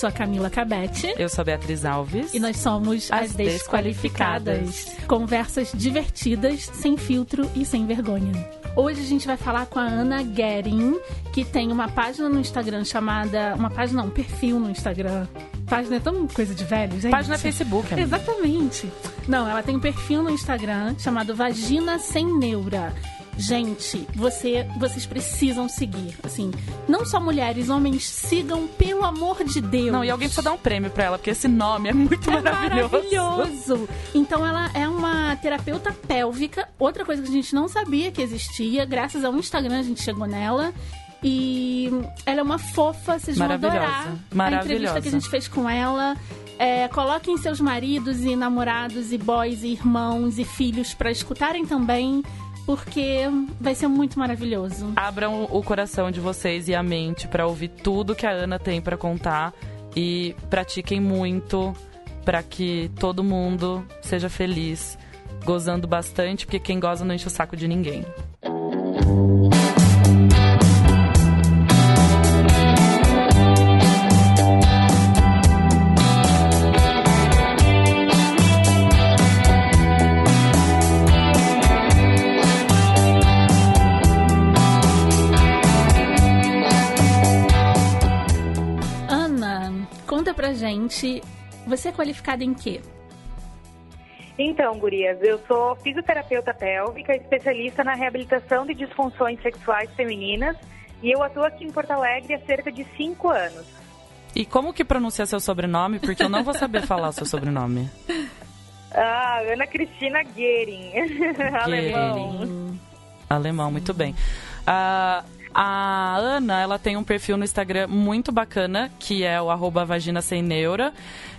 sou a Camila Cabete. Eu sou a Beatriz Alves. E nós somos as, as desqualificadas. desqualificadas. Conversas divertidas, sem filtro e sem vergonha. Hoje a gente vai falar com a Ana Guerin, que tem uma página no Instagram chamada. Uma página, não, um perfil no Instagram. Página é tão coisa de velho, gente. Página Facebook, amiga. Exatamente. Não, ela tem um perfil no Instagram chamado Vagina Sem Neura. Gente, você, vocês precisam seguir. Assim, não só mulheres, homens, sigam, pelo amor de Deus. Não, e alguém precisa dar um prêmio pra ela, porque esse nome é muito é maravilhoso. maravilhoso. Então, ela é uma terapeuta pélvica. Outra coisa que a gente não sabia que existia. Graças ao Instagram, a gente chegou nela. E ela é uma fofa, vocês vão adorar a entrevista que a gente fez com ela. É, coloquem seus maridos e namorados e boys e irmãos e filhos para escutarem também porque vai ser muito maravilhoso. Abram o coração de vocês e a mente para ouvir tudo que a Ana tem para contar e pratiquem muito para que todo mundo seja feliz, gozando bastante, porque quem goza não enche o saco de ninguém. Gente, você é qualificada em quê? Então, gurias, eu sou fisioterapeuta pélvica, especialista na reabilitação de disfunções sexuais femininas e eu atuo aqui em Porto Alegre há cerca de cinco anos. E como que pronuncia seu sobrenome? Porque eu não vou saber falar o seu sobrenome. Ah, Ana Cristina Guerin. Alemão. Alemão, muito bem. Uh, a Ana, ela tem um perfil no Instagram muito bacana, que é o arroba vagina sem neura.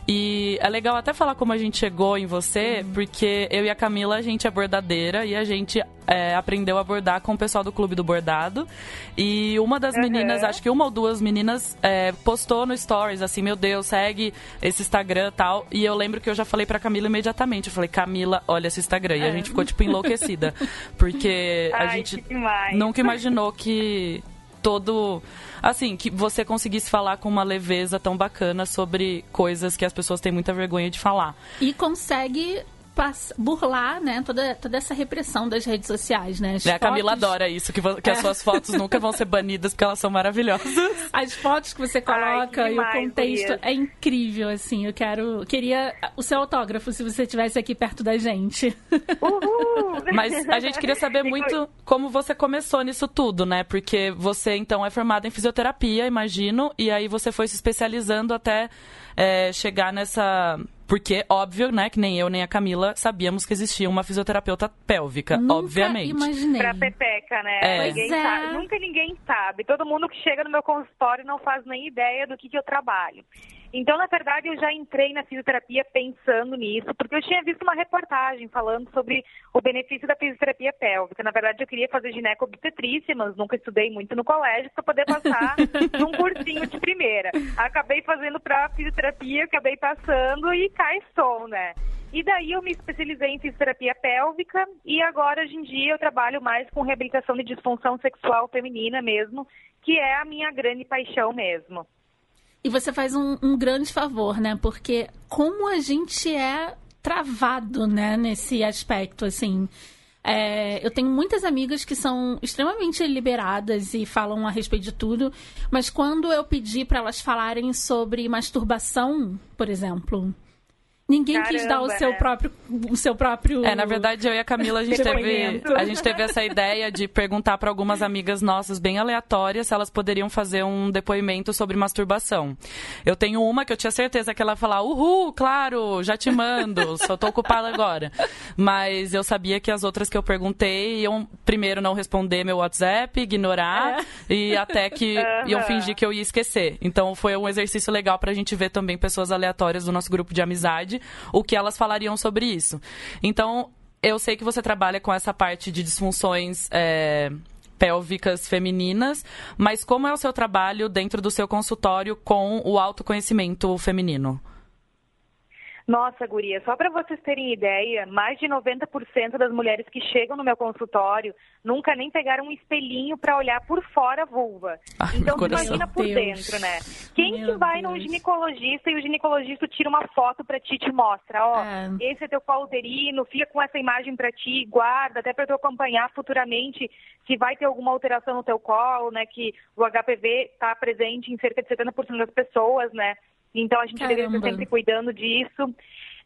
E é legal até falar como a gente chegou em você, porque eu e a Camila, a gente é bordadeira e a gente é, aprendeu a bordar com o pessoal do Clube do Bordado. E uma das uhum. meninas, acho que uma ou duas meninas, é, postou no Stories, assim, meu Deus, segue esse Instagram e tal. E eu lembro que eu já falei pra Camila imediatamente. Eu falei, Camila, olha esse Instagram. E a gente ficou, tipo, enlouquecida. Porque a Ai, gente nunca imaginou que todo assim, que você conseguisse falar com uma leveza tão bacana sobre coisas que as pessoas têm muita vergonha de falar. E consegue burlar, né, toda, toda essa repressão das redes sociais, né? As é, a Camila adora isso, que, que é. as suas fotos nunca vão ser banidas porque elas são maravilhosas. As fotos que você coloca Ai, que demais, e o contexto é incrível, assim. Eu quero. Queria o seu autógrafo se você estivesse aqui perto da gente. Uhul. Mas a gente queria saber muito como você começou nisso tudo, né? Porque você, então, é formada em fisioterapia, imagino, e aí você foi se especializando até é, chegar nessa porque, óbvio, né, que nem eu nem a Camila sabíamos que existia uma fisioterapeuta pélvica, Nunca obviamente. Imaginei. Pra pepeca, né? É. Ninguém é. sabe. Nunca ninguém sabe. Todo mundo que chega no meu consultório não faz nem ideia do que, que eu trabalho. Então, na verdade, eu já entrei na fisioterapia pensando nisso, porque eu tinha visto uma reportagem falando sobre o benefício da fisioterapia pélvica. Na verdade, eu queria fazer gineco-obstetrícia, mas nunca estudei muito no colégio para poder passar num cursinho de primeira. Acabei fazendo para fisioterapia, acabei passando e cá estou, né? E daí eu me especializei em fisioterapia pélvica e agora, hoje em dia, eu trabalho mais com reabilitação de disfunção sexual feminina mesmo, que é a minha grande paixão mesmo. E você faz um, um grande favor, né? Porque como a gente é travado, né, nesse aspecto, assim. É, eu tenho muitas amigas que são extremamente liberadas e falam a respeito de tudo, mas quando eu pedi para elas falarem sobre masturbação, por exemplo, Ninguém Caramba, quis dar o seu né? próprio o seu próprio É, na verdade, eu e a Camila a gente teve a gente teve essa ideia de perguntar para algumas amigas nossas bem aleatórias se elas poderiam fazer um depoimento sobre masturbação. Eu tenho uma que eu tinha certeza que ela ia falar: "Uhul, claro, já te mando, só tô ocupada agora". Mas eu sabia que as outras que eu perguntei iam primeiro não responder meu WhatsApp, ignorar é. e até que uhum. iam fingir que eu ia esquecer. Então foi um exercício legal pra gente ver também pessoas aleatórias do nosso grupo de amizade o que elas falariam sobre isso. Então, eu sei que você trabalha com essa parte de disfunções. É, pélvicas femininas, mas como é o seu trabalho dentro do seu consultório com o autoconhecimento feminino? Nossa, guria, só para vocês terem ideia, mais de 90% das mulheres que chegam no meu consultório nunca nem pegaram um espelhinho para olhar por fora a vulva. Ai, então, você imagina por Deus. dentro, né? Quem Meu que vai Deus. num ginecologista e o ginecologista tira uma foto para ti e te mostra, ó, É. esse é teu colo uterino, fica com essa imagem para ti, guarda, até para tu acompanhar futuramente se vai ter alguma alteração no teu colo, né, que o HPV está presente em cerca de 70% das pessoas, né? Então a gente deveria Caramba. estar sempre cuidando disso.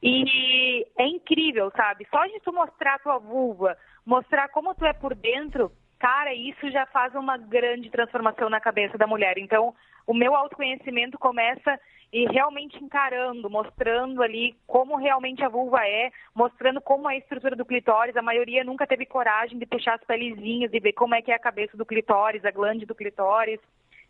E é incrível, sabe? Só de tu mostrar a tua vulva, mostrar como tu é por dentro, cara, isso já faz uma grande transformação na cabeça da mulher. Então, o meu autoconhecimento começa e realmente encarando, mostrando ali como realmente a vulva é, mostrando como é a estrutura do clitóris. A maioria nunca teve coragem de puxar as pelezinhas e ver como é que é a cabeça do clitóris, a glande do clitóris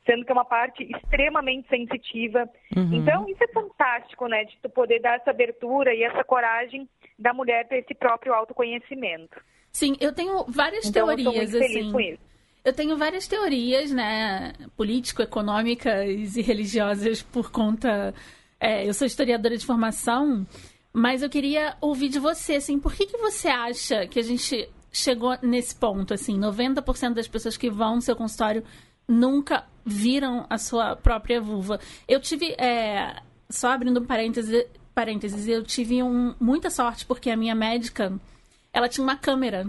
sendo que é uma parte extremamente sensitiva. Uhum. Então, isso é fantástico, né? De tu poder dar essa abertura e essa coragem da mulher ter esse próprio autoconhecimento. Sim, eu tenho várias Então, eu teorias, feliz assim. com isso. Eu tenho várias teorias, né, político-econômicas e religiosas por conta. é, eu sou historiadora de formação, mas eu queria ouvir de você, assim, por que, que você acha que a gente chegou nesse ponto, assim, 90% das pessoas que vão no seu consultório nunca viram a sua própria vulva. Eu tive, é, só abrindo um parêntese, parênteses, eu tive um, muita sorte porque a minha médica, ela tinha uma câmera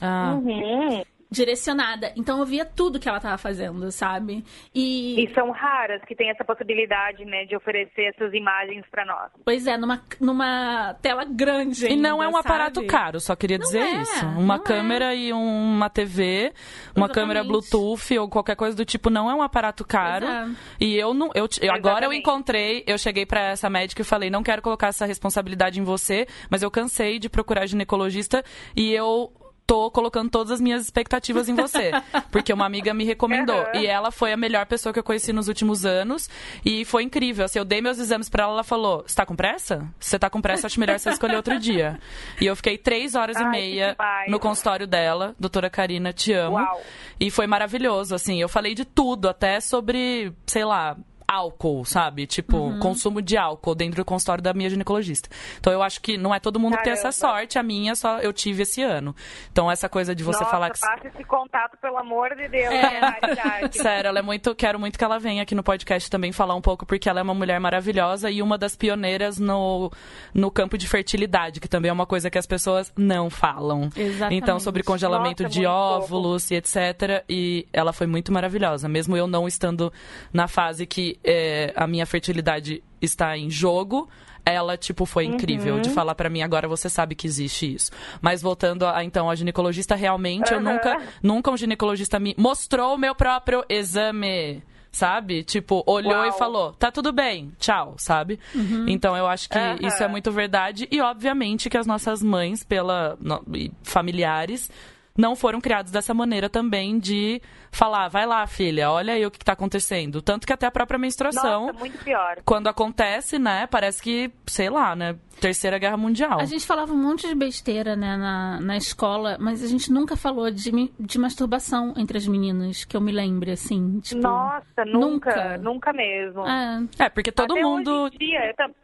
Ah, Uhum. Direcionada. Então eu via tudo que ela tava fazendo, sabe? E, E são raras que têm essa possibilidade, né, de oferecer essas imagens para nós. pois é, numa, numa tela grande. E não é um ainda, aparato sabe? caro, só queria Não dizer é, isso. não Uma é. câmera e um- uma TV, uma Exatamente. câmera Bluetooth ou qualquer coisa do tipo não é um aparato caro. É. E eu não, eu, eu- agora eu encontrei, eu cheguei pra essa médica e falei, não quero colocar essa responsabilidade em você, mas eu cansei de procurar ginecologista e eu tô colocando todas as minhas expectativas em você, porque uma amiga me recomendou Aham. e ela foi a melhor pessoa que eu conheci nos últimos anos e foi incrível. Assim, eu dei meus exames pra ela, ela falou: "Você tá com pressa? Se você tá com pressa, acho melhor você escolher outro dia". E eu fiquei três horas e Ai, que meia no consultório dela, doutora Karina, te amo. Uau. E foi maravilhoso, assim. Eu falei de tudo, até sobre, sei lá, álcool, sabe? Tipo, Uhum. consumo de álcool dentro do consultório da minha ginecologista. Então eu acho que não é todo mundo que tem essa Caramba. sorte, a minha só eu tive esse ano. Então essa coisa de você Nossa, falar que passa esse contato, pelo amor de Deus, É. né? Sério, ela é muito. Quero muito que ela venha aqui no podcast também falar um pouco, porque ela é uma mulher maravilhosa e uma das pioneiras no, no campo de fertilidade, que também é uma coisa que as pessoas não falam. Exatamente. Então, sobre congelamento Nossa, de muito óvulos e etc. E ela foi muito maravilhosa, mesmo eu não estando na fase que é, a minha fertilidade está em jogo. Ela, tipo, foi incrível Uhum. de falar pra mim, agora você sabe que existe isso. Mas voltando a, então a ginecologista, realmente eu Aham. nunca Nunca um ginecologista me mostrou o meu próprio exame. Sabe? Tipo, olhou Uau. e falou, tá tudo bem, tchau, sabe? Então eu acho que isso é muito verdade. E obviamente que as nossas mães, pela no- familiares, não foram criados dessa maneira também de falar, vai lá, filha, olha aí o que, que tá acontecendo. Tanto que até a própria menstruação, Nossa, muito pior. quando acontece, né, parece que, sei lá, né, Terceira Guerra Mundial. A gente falava um monte de besteira, né, na, na escola, mas a gente nunca falou de, de masturbação entre as meninas, que eu me lembre, assim. Tipo, Nossa, nunca. nunca, nunca mesmo. é, É, porque todo Até mundo. Hoje em dia, eu tam-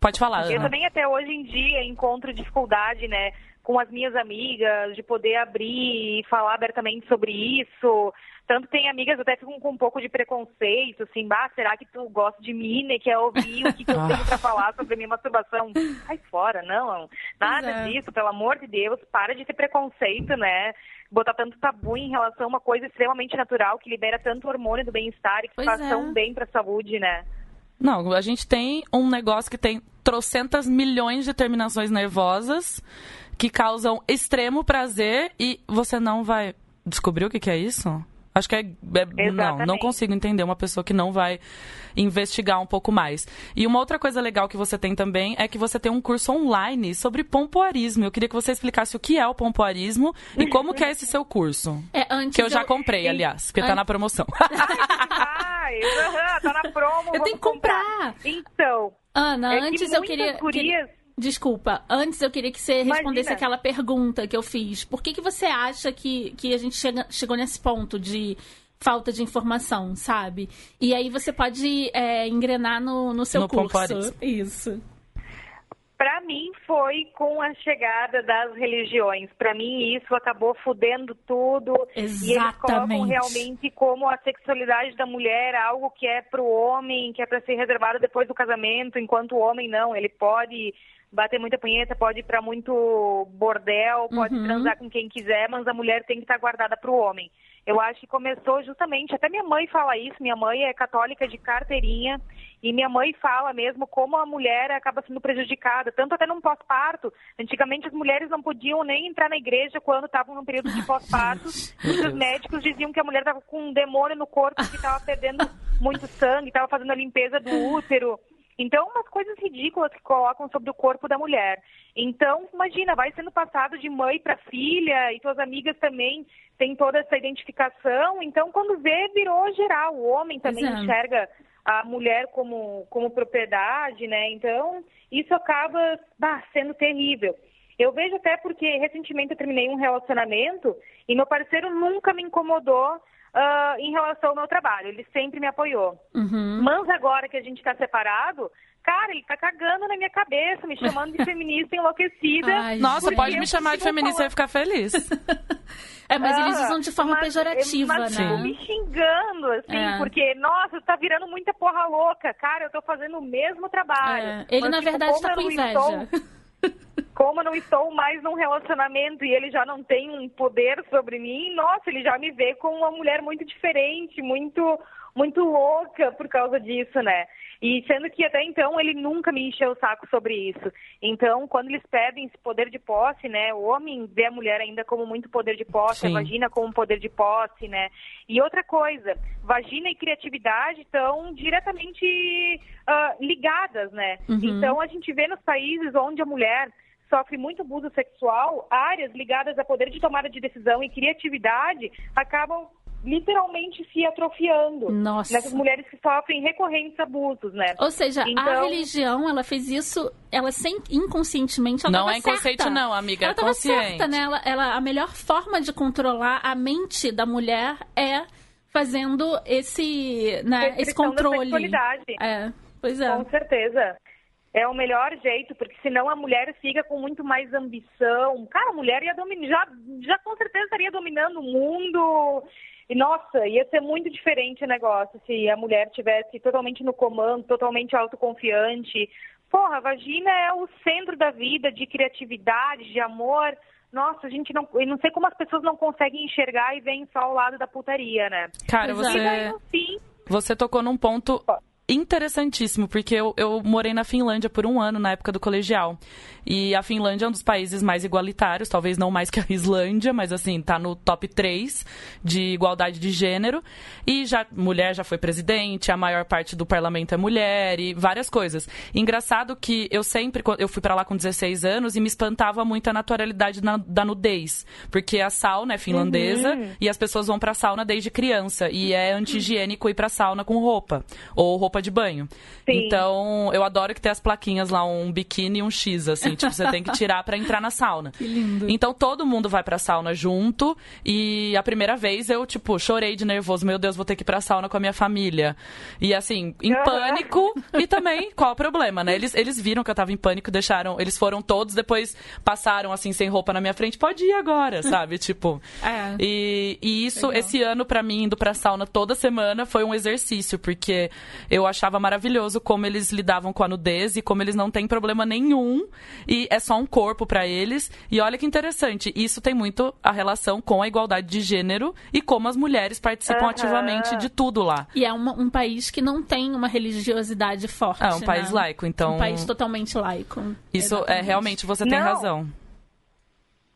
Pode falar, Eu Ana. também até hoje em dia encontro dificuldade, né, com as minhas amigas, de poder abrir e falar abertamente sobre isso. Tanto tem amigas até ficam com um pouco de preconceito, assim, bah, será que tu gosta de mim e quer ouvir o que, que eu tenho pra falar sobre a minha masturbação? Sai fora, não, nada é. disso, pelo amor de Deus, para de ter preconceito, né? Botar tanto tabu em relação a uma coisa extremamente natural que libera tanto hormônio do bem-estar e que Pois faz é. tão bem pra saúde, né? Não, a gente tem um negócio que tem trocentas milhões de terminações nervosas que causam extremo prazer e você não vai descobrir o que, que é isso? Acho que é. é- não, não consigo entender uma pessoa que não vai investigar um pouco mais. E uma outra coisa legal que você tem também é que você tem um curso online sobre pompoarismo. Eu queria que você explicasse o que é o pompoarismo e como que é esse seu curso. é antes Que eu já comprei, aliás, porque tá An- na promoção. Tá na promo, Eu tenho que comprar. Então, Ana, É que antes eu muitas queria, gurias- queria- Desculpa, antes eu queria que você Imagina. respondesse aquela pergunta que eu fiz. Por que, que você acha que, que a gente chega- chegou nesse ponto de falta de informação, sabe? E aí você pode é, engrenar no, no seu No curso. Isso. mim foi com a chegada das religiões. Para mim isso acabou fudendo tudo. Exatamente. E eles colocam realmente como a sexualidade da mulher algo que é para o homem, que é para ser reservado depois do casamento, enquanto o homem não, ele pode bater muita punheta, pode ir para muito bordel, pode uhum. transar com quem quiser, mas a mulher tem que estar guardada para o homem. Eu acho que começou justamente, até minha mãe fala isso, minha mãe é católica de carteirinha, e minha mãe fala mesmo como a mulher acaba sendo prejudicada, tanto até no pós-parto. Antigamente as mulheres não podiam nem entrar na igreja quando estavam no período de pós-parto, porque os médicos diziam que a mulher estava com um demônio no corpo, que estava perdendo muito sangue, estava fazendo a limpeza do útero. Então, umas coisas ridículas que colocam sobre o corpo da mulher. Então, imagina, vai sendo passado de mãe para filha e tuas amigas também têm toda essa identificação. Então, quando vê, virou geral. O homem também Exato. enxerga a mulher como, como propriedade, né? Então, isso acaba bah, sendo terrível. Eu vejo até porque recentemente eu terminei um relacionamento e meu parceiro nunca me incomodou uh, em relação ao meu trabalho. Ele sempre me apoiou. Uhum. Mas agora que a gente está separado, cara, ele tá cagando na minha cabeça, me chamando de feminista enlouquecida. Ai, Nossa, pode me chamar de feminista e ficar feliz. é, mas eles usam de forma mas, pejorativa, mas, né? me xingando, assim, é. porque, nossa, tá virando muita porra louca. Cara, eu tô fazendo o mesmo trabalho. É. Ele, mas, na tipo, verdade, tá com inveja. Estou como não estou mais num relacionamento e ele já não tem um poder sobre mim, nossa, ele já me vê como uma mulher muito diferente, muito muito louca por causa disso, né? E sendo que até então ele nunca me encheu o saco sobre isso. Então, quando eles pedem esse poder de posse, né? O homem vê a mulher ainda como muito poder de posse, Sim. a vagina como poder de posse, né? E outra coisa, vagina e criatividade estão diretamente uh, ligadas, né? Uhum. Então, a gente vê nos países onde a mulher sofre muito abuso sexual, áreas ligadas a poder de tomada de decisão e criatividade acabam literalmente se atrofiando Nossa. nessas mulheres que sofrem recorrentes abusos, né? Ou seja, então... a religião, ela fez isso, ela sem inconscientemente, ela Não é inconsciente certa. não, amiga, ela é consciente. Certa, né? Ela, ela, a melhor forma de controlar a mente da mulher é fazendo esse, né, esse controle. É, pois é. Com certeza. É o melhor jeito, porque senão a mulher fica com muito mais ambição. Cara, a mulher ia dominar, já, já com certeza estaria dominando o mundo. E nossa, ia ser muito diferente o negócio se a mulher tivesse totalmente no comando, totalmente autoconfiante. Porra, a vagina é o centro da vida, de criatividade, de amor. Nossa, a gente não. Eu não sei como as pessoas não conseguem enxergar e veem só o lado da putaria, né? Cara, você. Daí, Você tocou num ponto interessantíssimo, porque eu, eu morei na Finlândia por um ano na época do colegial. E a Finlândia é um dos países mais igualitários, talvez não mais que a Islândia, mas assim, tá no top 3 de igualdade de gênero. E já mulher já foi presidente, a maior parte do parlamento é mulher e várias coisas. Engraçado que eu sempre, eu fui para lá com 16 anos e me espantava muito a naturalidade na, da nudez. Porque a sauna é finlandesa uhum. e as pessoas vão pra sauna desde criança. E é anti-higiênico ir pra sauna com roupa. Ou roupa de banho. Sim. Então, eu adoro que tem as plaquinhas lá, um biquíni e um X, assim tipo, você tem que tirar para entrar na sauna. Que lindo. Então todo mundo vai pra sauna junto e a primeira vez eu, tipo, chorei de nervoso. Meu Deus, vou ter que ir pra sauna com a minha família. E assim, em pânico e também, qual o problema, né? Eles, eles viram que eu tava em pânico, deixaram, eles foram todos, depois passaram assim, sem roupa na minha frente. Pode ir agora, sabe? tipo. É. E, e isso, Legal. esse ano, para mim, indo pra sauna toda semana, foi um exercício, porque eu achava maravilhoso como eles lidavam com a nudez e como eles não têm problema nenhum e é só um corpo para eles. E olha que interessante, isso tem muito a relação com a igualdade de gênero e como as mulheres participam uhum. ativamente de tudo lá. E é uma, um país que não tem uma religiosidade forte. É um país né? laico, então. Um país totalmente laico. Isso é, Exatamente. é realmente você tem não. razão.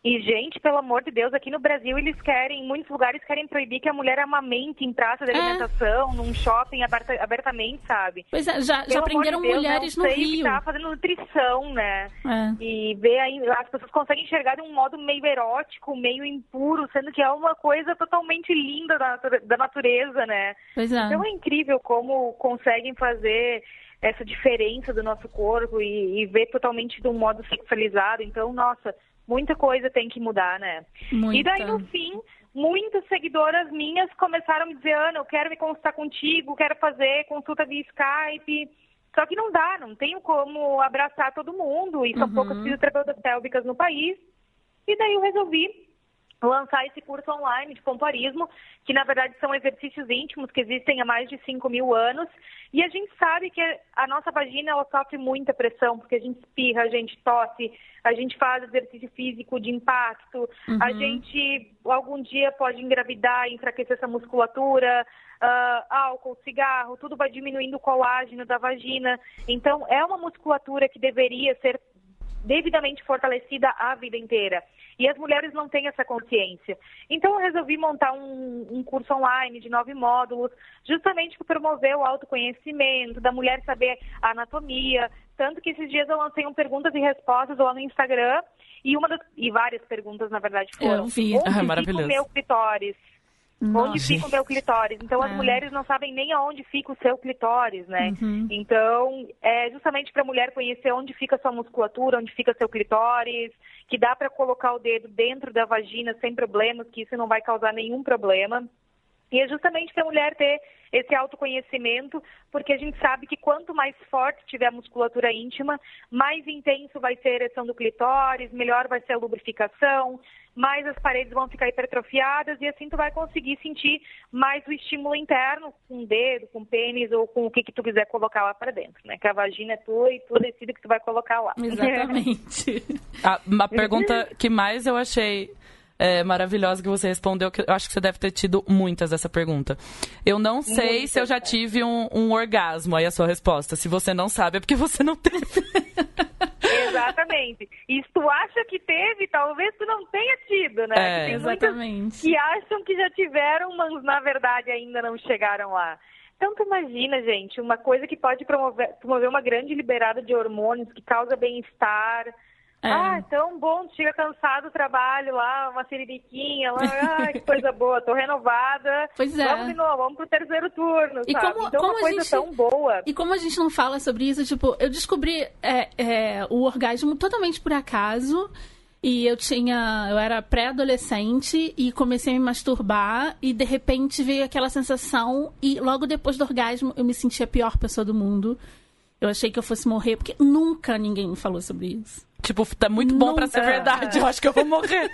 E, gente, pelo amor de Deus, aqui no Brasil eles querem, em muitos lugares querem proibir que a mulher amamente em praça de é. alimentação, é. num shopping aberta, abertamente, sabe? Pois é, já, já prenderam de Deus, mulheres no Rio. tá fazendo nutrição, né? É. E ver aí, as pessoas conseguem enxergar de um modo meio erótico, meio impuro, sendo que é uma coisa totalmente linda da, da natureza, né? Pois é. Então é incrível como conseguem fazer essa diferença do nosso corpo e, e ver totalmente de um modo sexualizado. Então, nossa muita coisa tem que mudar, né? Muita. E daí, no fim, muitas seguidoras minhas começaram a me dizer, Ana, eu quero me consultar contigo, quero fazer consulta via Skype. Só que não dá, não tenho como abraçar todo mundo, e são uhum. poucas fisioterapeutas pélvicas no país. E daí eu resolvi lançar esse curso online de pompoarismo, que na verdade são exercícios íntimos que existem há mais de 5 mil anos. E a gente sabe que a nossa vagina ela sofre muita pressão, porque a gente espirra, a gente tosse, a gente faz exercício físico de impacto, uhum. a gente algum dia pode engravidar, enfraquecer essa musculatura, uh, álcool, cigarro, tudo vai diminuindo o colágeno da vagina. Então, é uma musculatura que deveria ser devidamente fortalecida a vida inteira. E as mulheres não têm essa consciência. Então, eu resolvi montar um, um curso online de nove módulos, justamente para promover o autoconhecimento, da mulher saber a anatomia. Tanto que esses dias eu lancei um perguntas e respostas lá no Instagram, e uma das, e várias perguntas, na verdade, foram. Eu vi. Ah, maravilhoso. o meu clitóris? Nossa. Onde fica o meu clitóris? Então, as é. mulheres não sabem nem aonde fica o seu clitóris, né? Uhum. Então, é justamente para a mulher conhecer onde fica a sua musculatura, onde fica seu clitóris, que dá para colocar o dedo dentro da vagina sem problemas, que isso não vai causar nenhum problema. E é justamente para a mulher ter esse autoconhecimento, porque a gente sabe que quanto mais forte tiver a musculatura íntima, mais intenso vai ser a ereção do clitóris, melhor vai ser a lubrificação, mais as paredes vão ficar hipertrofiadas e assim tu vai conseguir sentir mais o estímulo interno com o dedo, com o pênis ou com o que, que tu quiser colocar lá para dentro, né? Que a vagina é tua e tu decide o que tu vai colocar lá. Exatamente. a, a pergunta que mais eu achei é, maravilhosa que você respondeu, que eu acho que você deve ter tido muitas dessa pergunta. Eu não sei Muito se eu já tive um, um, orgasmo, aí a sua resposta. Se você não sabe, é porque você não teve. Exatamente. E se tu acha que teve, talvez tu não tenha tido, né? É, exatamente. Que acham que já tiveram, mas na verdade ainda não chegaram lá. Então, tu imagina, gente, uma coisa que pode promover, promover uma grande liberada de hormônios, que causa bem-estar, é. Ah, tão bom, chega cansado do trabalho lá, uma siririquinha lá, ah, que coisa boa, tô renovada. Pois é. Vamos de novo, vamos pro terceiro turno, e sabe? Como, então como uma coisa gente, tão boa. E como a gente não fala sobre isso, tipo, eu descobri é, é, o orgasmo totalmente por acaso. E eu tinha. Eu era pré-adolescente e comecei a me masturbar. E de repente veio aquela sensação. E logo depois do orgasmo eu me senti a pior pessoa do mundo. Eu achei que eu fosse morrer, porque nunca ninguém me falou sobre isso. Tipo, tá muito bom para ser verdade. Eu acho que eu vou morrer.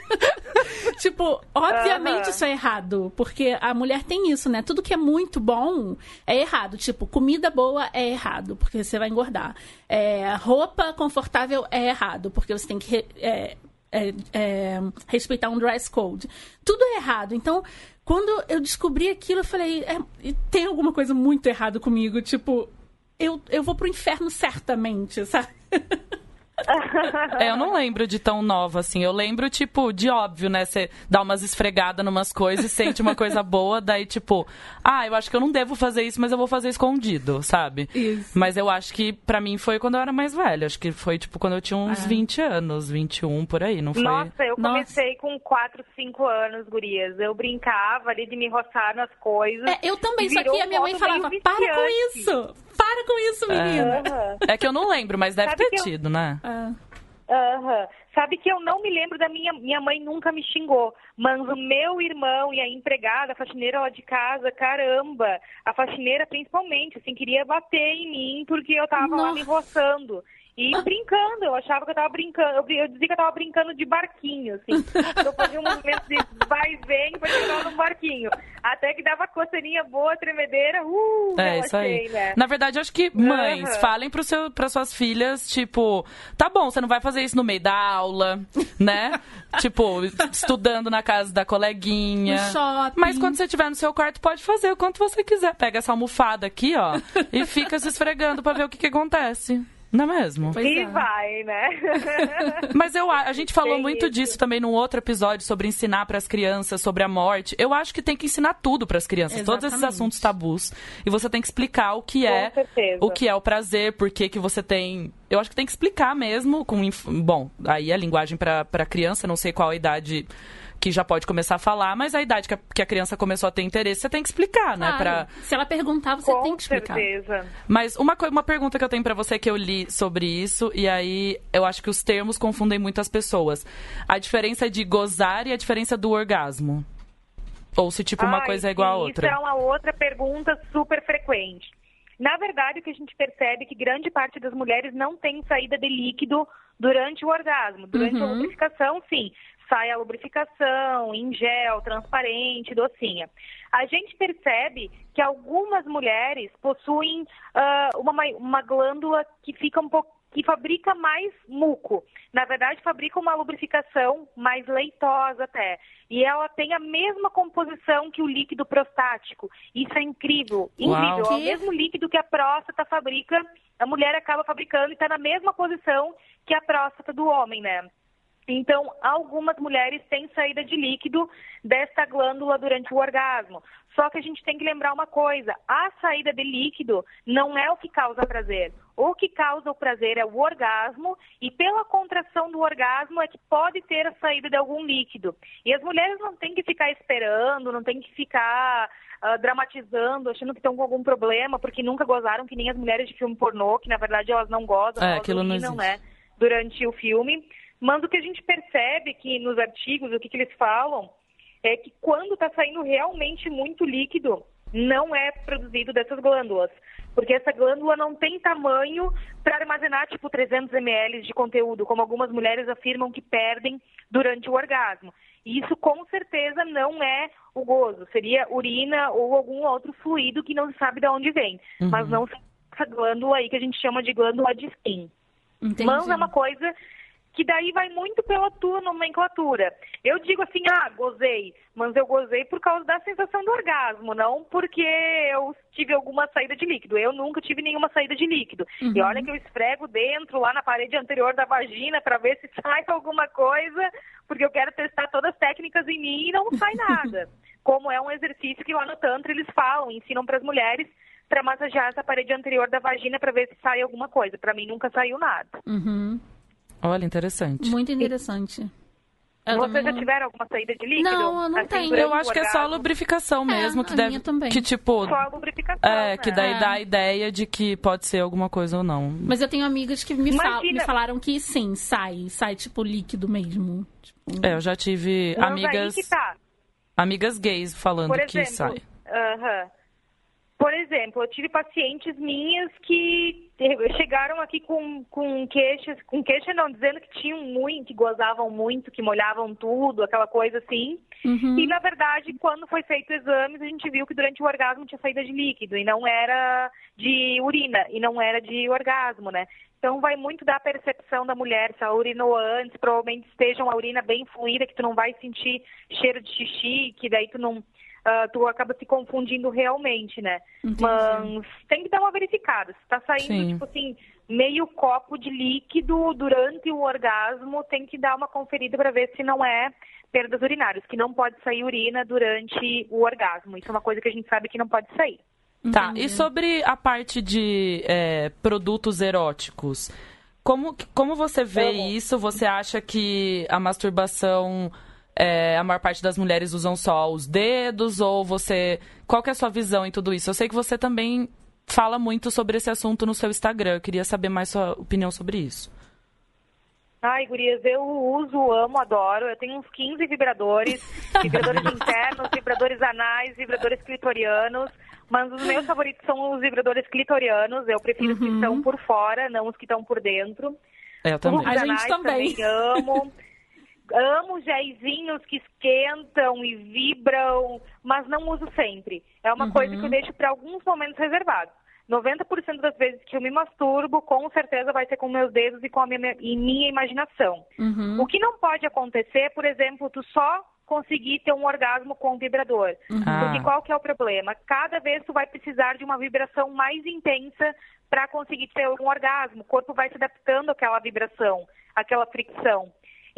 tipo, obviamente isso é errado. Porque a mulher tem isso, né? Tudo que é muito bom é errado. Tipo, comida boa é errado, porque você vai engordar. É, roupa confortável é errado, porque você tem que é, é, é, respeitar um dress code. Tudo é errado. Então, quando eu descobri aquilo, eu falei, é, tem alguma coisa muito errado comigo. Tipo, eu, eu vou pro inferno certamente, sabe? É, eu não lembro de tão nova assim. Eu lembro, tipo, de óbvio, né? Você dá umas esfregadas numas coisas e sente uma coisa boa, daí, tipo, ah, eu acho que eu não devo fazer isso, mas eu vou fazer escondido, sabe? Isso. Mas eu acho que para mim foi quando eu era mais velha. Acho que foi, tipo, quando eu tinha uns ah. 20 anos, 21 por aí, não foi? Nossa, eu comecei Nossa. com 4, 5 anos, gurias. Eu brincava ali de me roçar nas coisas. É, eu também, só que a minha mãe falava, para com isso! Para com isso, menina! É. é que eu não lembro, mas deve Sabe ter tido, eu... né? Aham. Uhum. Sabe que eu não me lembro da minha minha mãe nunca me xingou, mas o meu irmão e a empregada, a faxineira lá de casa, caramba, a faxineira principalmente, assim, queria bater em mim porque eu tava Nossa. lá me roçando. E brincando, eu achava que eu tava brincando, eu, eu dizia que eu tava brincando de barquinho, assim. Eu fazia um movimento de vai e vem pra chegar no barquinho. Até que dava coceirinha boa, tremedeira, uh, É, isso aí. Né? Na verdade, eu acho que mães, uhum. falem pro seu, pras suas filhas, tipo, tá bom, você não vai fazer isso no meio da aula, né? tipo, estudando na casa da coleguinha. No shopping. Mas quando você estiver no seu quarto, pode fazer o quanto você quiser. Pega essa almofada aqui, ó, e fica se esfregando pra ver o que, que acontece. Não é mesmo? Pois e é. vai, né? Mas eu, a gente falou tem muito isso. disso também num outro episódio sobre ensinar para as crianças sobre a morte. Eu acho que tem que ensinar tudo para as crianças, Exatamente. todos esses assuntos tabus. E você tem que explicar o que é, o que é o prazer, por que que você tem. Eu acho que tem que explicar mesmo com, bom, aí a linguagem para criança, não sei qual a idade que já pode começar a falar, mas a idade que a, que a criança começou a ter interesse, você tem que explicar, claro. né? Pra... Se ela perguntar, você Com tem que explicar. Certeza. Mas uma, uma pergunta que eu tenho para você que eu li sobre isso, e aí eu acho que os termos confundem muito as pessoas. A diferença de gozar e a diferença do orgasmo. Ou se, tipo, uma Ai, coisa é igual a outra. Isso é uma outra pergunta super frequente. Na verdade, o que a gente percebe é que grande parte das mulheres não tem saída de líquido durante o orgasmo. Durante uhum. a lubrificação, sim, sai a lubrificação em gel, transparente, docinha. A gente percebe que algumas mulheres possuem uh, uma, uma glândula que fica um pouco que fabrica mais muco. Na verdade, fabrica uma lubrificação mais leitosa até. E ela tem a mesma composição que o líquido prostático. Isso é incrível. Incrível. É o mesmo líquido que a próstata fabrica, a mulher acaba fabricando e está na mesma posição que a próstata do homem, né? Então, algumas mulheres têm saída de líquido desta glândula durante o orgasmo. Só que a gente tem que lembrar uma coisa: a saída de líquido não é o que causa prazer. O que causa o prazer é o orgasmo, e pela contração do orgasmo é que pode ter a saída de algum líquido. E as mulheres não têm que ficar esperando, não têm que ficar uh, dramatizando, achando que estão com algum problema, porque nunca gozaram, que nem as mulheres de filme pornô, que na verdade elas não gozam, é, elas urinam, né? Durante o filme. Mas o que a gente percebe que nos artigos, o que, que eles falam, é que quando está saindo realmente muito líquido, não é produzido dessas glândulas. Porque essa glândula não tem tamanho para armazenar, tipo, 300 ml de conteúdo, como algumas mulheres afirmam que perdem durante o orgasmo. E isso, com certeza, não é o gozo. Seria urina ou algum outro fluido que não se sabe de onde vem. Uhum. Mas não essa glândula aí que a gente chama de glândula de skin. Entendi. Mãos é uma coisa que daí vai muito pela tua nomenclatura. Eu digo assim, ah, gozei, mas eu gozei por causa da sensação do orgasmo, não porque eu tive alguma saída de líquido. Eu nunca tive nenhuma saída de líquido. Uhum. E olha que eu esfrego dentro, lá na parede anterior da vagina, para ver se sai alguma coisa, porque eu quero testar todas as técnicas em mim e não sai nada. Como é um exercício que lá no Tantra eles falam, ensinam para as mulheres para massagear essa parede anterior da vagina para ver se sai alguma coisa. Para mim nunca saiu nada. Uhum. Olha, interessante. Muito interessante. Eu Vocês já tiveram alguma saída de líquido? Não, eu não assim, tenho. Eu acho que é só a lubrificação é, mesmo, que deve. Também. Que tipo. Só a lubrificação. É, né? que daí é. dá a ideia de que pode ser alguma coisa ou não. Mas eu tenho amigas que me, fal me falaram que sim, sai. Sai tipo líquido mesmo. Tipo... É, eu já tive Mas amigas. Tá. Amigas gays falando exemplo, que sai. Aham. Uh -huh. Por exemplo, eu tive pacientes minhas que chegaram aqui com, com queixas, com queixa não, dizendo que tinham muito, que gozavam muito, que molhavam tudo, aquela coisa assim. Uhum. E na verdade, quando foi feito exames, a gente viu que durante o orgasmo tinha saída de líquido e não era de urina e não era de orgasmo, né? Então vai muito da percepção da mulher, se ela urinou antes, provavelmente esteja uma urina bem fluida, que tu não vai sentir cheiro de xixi, que daí tu não uh, tu acaba se confundindo realmente, né? Entendi. Mas tem que dar uma verificada. Se tá saindo, Sim. tipo assim, meio copo de líquido durante o orgasmo, tem que dar uma conferida para ver se não é perdas urinárias, que não pode sair urina durante o orgasmo. Isso é uma coisa que a gente sabe que não pode sair. Tá, e sobre a parte de é, produtos eróticos, como, como você vê isso? Você acha que a masturbação é, a maior parte das mulheres usam só os dedos? Ou você. Qual que é a sua visão em tudo isso? Eu sei que você também fala muito sobre esse assunto no seu Instagram. Eu queria saber mais sua opinião sobre isso. Ai, gurias, eu uso, amo, adoro. Eu tenho uns 15 vibradores, vibradores internos, vibradores anais, vibradores clitorianos. Mas os meus favoritos são os vibradores clitorianos. Eu prefiro uhum. os que estão uhum. por fora, não os que estão por dentro. É, eu também. Os a gente também. também amo. amo géisinhos que esquentam e vibram, mas não uso sempre. É uma uhum. coisa que eu deixo para alguns momentos reservados. 90% das vezes que eu me masturbo, com certeza vai ser com meus dedos e com a minha, e minha imaginação. Uhum. O que não pode acontecer, por exemplo, tu só conseguir ter um orgasmo com o vibrador. Uhum. Porque qual que é o problema? Cada vez tu vai precisar de uma vibração mais intensa para conseguir ter um orgasmo. O corpo vai se adaptando àquela vibração, àquela fricção.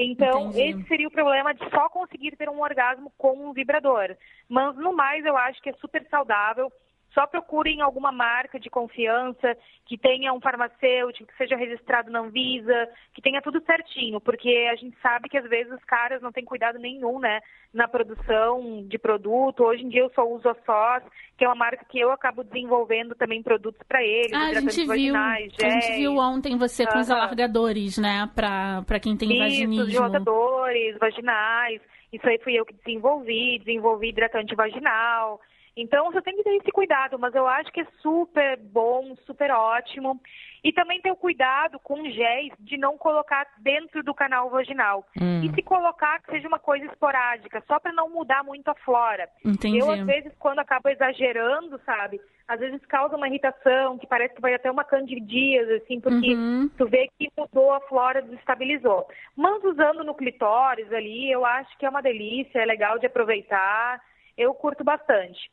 Então, Entendi. esse seria o problema de só conseguir ter um orgasmo com um vibrador. Mas, no mais, eu acho que é super saudável só procurem alguma marca de confiança, que tenha um farmacêutico, que seja registrado na Anvisa, que tenha tudo certinho, porque a gente sabe que às vezes os caras não têm cuidado nenhum, né, na produção de produto. Hoje em dia eu só uso a SOS, que é uma marca que eu acabo desenvolvendo também produtos para eles, ah, a gente viu, géis. A gente viu ontem você com os alargadores, né, para quem tem Isso, vaginismo. Isso, dilatadores, vaginais. Isso aí fui eu que desenvolvi, desenvolvi hidratante vaginal. Então você tem que ter esse cuidado, mas eu acho que é super bom, super ótimo. E também ter o cuidado com géis de não colocar dentro do canal vaginal. Hum. E se colocar, que seja uma coisa esporádica, só para não mudar muito a flora. Entendi. Eu, às vezes, quando acabo exagerando, sabe? Às vezes causa uma irritação, que parece que vai até uma candidíase, assim, porque uhum. tu vê que mudou a flora, desestabilizou. Mas usando no clitóris ali, eu acho que é uma delícia, é legal de aproveitar. Eu curto bastante.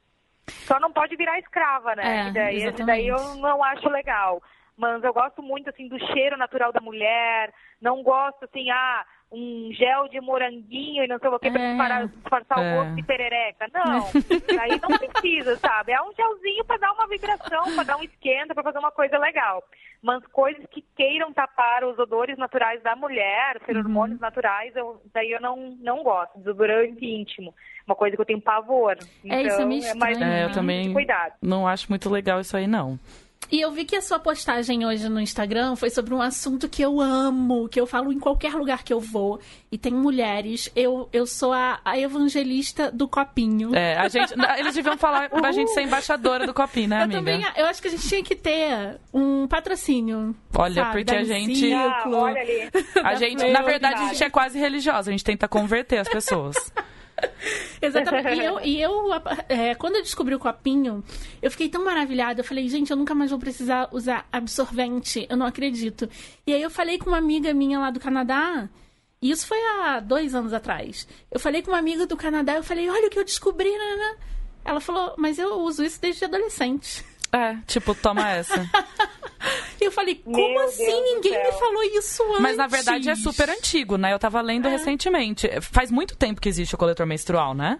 Só não pode virar escrava, né? É, daí, daí eu não acho legal. Mas eu gosto muito, assim, do cheiro natural da mulher. Não gosto, assim, ah, um gel de moranguinho e não sei o que, é. para disfarçar é. o gosto de perereca. Não, aí não precisa, sabe? É um gelzinho para dar uma vibração, para dar um esquenta, para fazer uma coisa legal. Mas coisas que queiram tapar os odores naturais da mulher, ser uhum. hormônios naturais, eu, daí eu não, não gosto. Desodorante íntimo. Uma coisa que eu tenho pavor. Então, é, isso é, então, é mais é, eu também cuidado. não acho muito legal isso aí, não. E eu vi que a sua postagem hoje no Instagram foi sobre um assunto que eu amo, que eu falo em qualquer lugar que eu vou. E tem mulheres. Eu, eu sou a, a evangelista do copinho. É, a gente, eles deviam falar pra gente ser embaixadora do copinho, né, amiga? Eu também, eu acho que a gente tinha que ter um patrocínio. Olha, sabe, porque a gente. Ah, olha ali. A gente, na verdade, a gente é quase religiosa. A gente tenta converter as pessoas. Exatamente. E eu, e eu é, quando eu descobri o copinho, eu fiquei tão maravilhada. Eu falei, gente, eu nunca mais vou precisar usar absorvente. Eu não acredito. E aí eu falei com uma amiga minha lá do Canadá. E isso foi há dois anos atrás. Eu falei com uma amiga do Canadá. Eu falei, olha o que eu descobri. Né. Ela falou, mas eu uso isso desde adolescente. É, tipo, toma essa. eu falei, como Meu assim? Deus Ninguém me falou isso antes. Mas na verdade é super antigo, né? Eu tava lendo é. recentemente. Faz muito tempo que existe o coletor menstrual, né?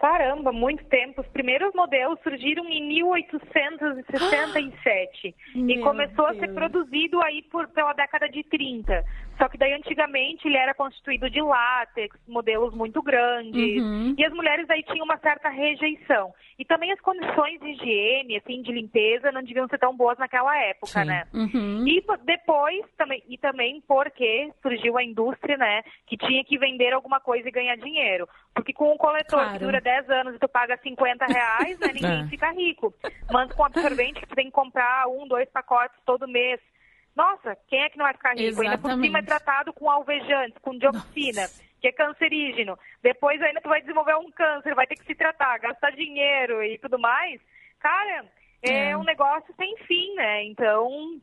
Caramba, muito tempo. Os primeiros modelos surgiram em 1867 e começou Deus. a ser produzido aí por, pela década de 30. Só que daí antigamente ele era constituído de látex, modelos muito grandes, uhum. e as mulheres aí tinham uma certa rejeição. E também as condições de higiene, assim, de limpeza não deviam ser tão boas naquela época, Sim. né? Uhum. E depois também e também porque surgiu a indústria, né, que tinha que vender alguma coisa e ganhar dinheiro. Porque com um coletor claro. que dura 10 anos e tu paga 50 reais, né, ninguém é. fica rico. Mas com absorvente que tu tem que comprar um, dois pacotes todo mês nossa, quem é que não vai ficar rico? Exatamente. Ainda por cima é tratado com alvejantes, com dioxina, Nossa. que é cancerígeno. Depois ainda tu vai desenvolver um câncer, vai ter que se tratar, gastar dinheiro e tudo mais. Cara, é, é. um negócio sem fim, né? Então,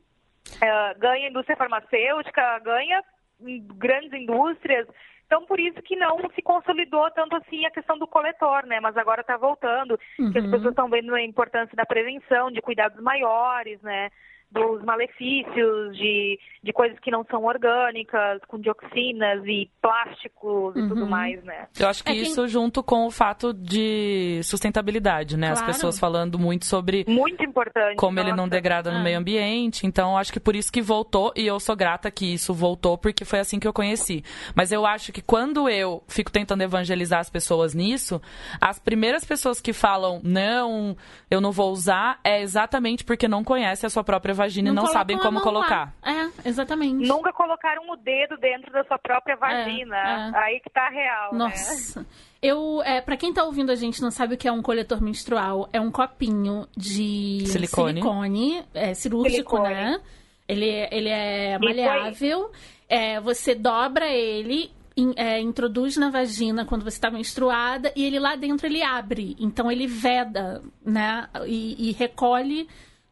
é, ganha indústria farmacêutica, ganha grandes indústrias. Então, por isso que não se consolidou tanto assim a questão do coletor, né? Mas agora está voltando, uhum. que as uhum. pessoas estão vendo a importância da prevenção, de cuidados maiores, né? Dos malefícios, de, de coisas que não são orgânicas, com dioxinas e plásticos uhum. e tudo uhum. mais, né? Eu acho que é isso que... junto com o fato de sustentabilidade, né? Claro. As pessoas falando muito sobre... Muito importante. Como nossa. ele não degrada no ah. meio ambiente. Então, acho que por isso que voltou, e eu sou grata que isso voltou, porque foi assim que eu conheci. Mas eu acho que quando eu fico tentando evangelizar as pessoas nisso, as primeiras pessoas que falam, não, eu não vou usar, é exatamente porque não conhece a sua própria vagina não e não sabem como colocar. É, exatamente. Nunca colocaram o dedo dentro da sua própria é, vagina. É, é. Aí que tá real. Né? Nossa. Né? Eu, é, para quem tá ouvindo a gente não sabe o que é um coletor menstrual, é um copinho de silicone, silicone é, cirúrgico, silicone. né? Ele, ele é maleável. É, você dobra ele in, é, introduz na vagina quando você está menstruada e ele lá dentro ele abre. Então ele veda, né? E, e recolhe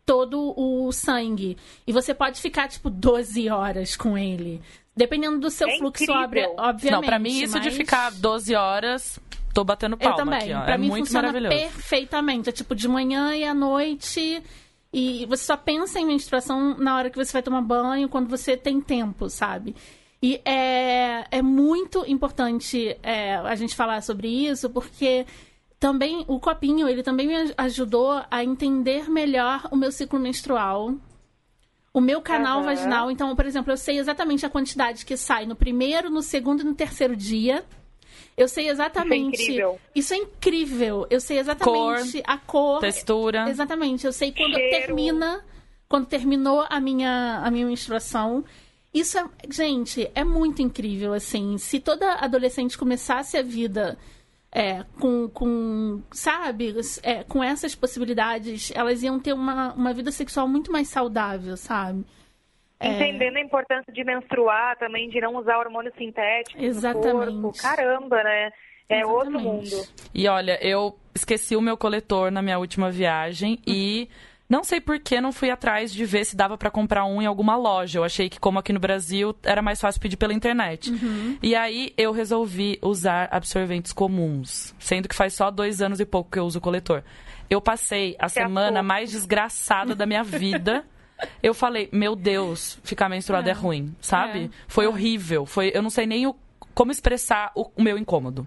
todo o sangue. E você pode ficar, tipo, 12 horas com ele. Dependendo do seu é fluxo, obviamente. Não, pra mim, isso mas... de ficar 12 horas, tô batendo palma Eu também. aqui, ó. Pra é mim muito funciona maravilhoso. perfeitamente. É tipo de manhã e à noite. E você só pensa em menstruação na hora que você vai tomar banho, quando você tem tempo, sabe? E é, é muito importante é, a gente falar sobre isso, porque também o copinho, ele também me ajudou a entender melhor o meu ciclo menstrual. O meu canal uhum. vaginal, então, por exemplo, eu sei exatamente a quantidade que sai no primeiro, no segundo e no terceiro dia. Eu sei exatamente. Isso é incrível. Isso é incrível. Eu sei exatamente cor, a cor. Textura. Exatamente. Eu sei quando Cheiro. termina. Quando terminou a minha, a minha menstruação. Isso é. Gente, é muito incrível, assim. Se toda adolescente começasse a vida é, com, com, sabe, é, com essas possibilidades, elas iam ter uma, uma vida sexual muito mais saudável, sabe? É... Entendendo a importância de menstruar também, de não usar hormônios sintéticos Exatamente. no corpo. Caramba, né? É Exatamente. outro mundo. E olha, eu esqueci o meu coletor na minha última viagem e não sei por que não fui atrás de ver se dava para comprar um em alguma loja. Eu achei que, como aqui no Brasil, era mais fácil pedir pela internet. Uhum. E aí eu resolvi usar absorventes comuns, sendo que faz só dois anos e pouco que eu uso o coletor. Eu passei a semana mais desgraçada da minha vida. Eu falei, meu Deus, ficar menstruada é, é ruim, sabe? É. Foi é. horrível. Foi, eu não sei nem o como expressar o, o meu incômodo.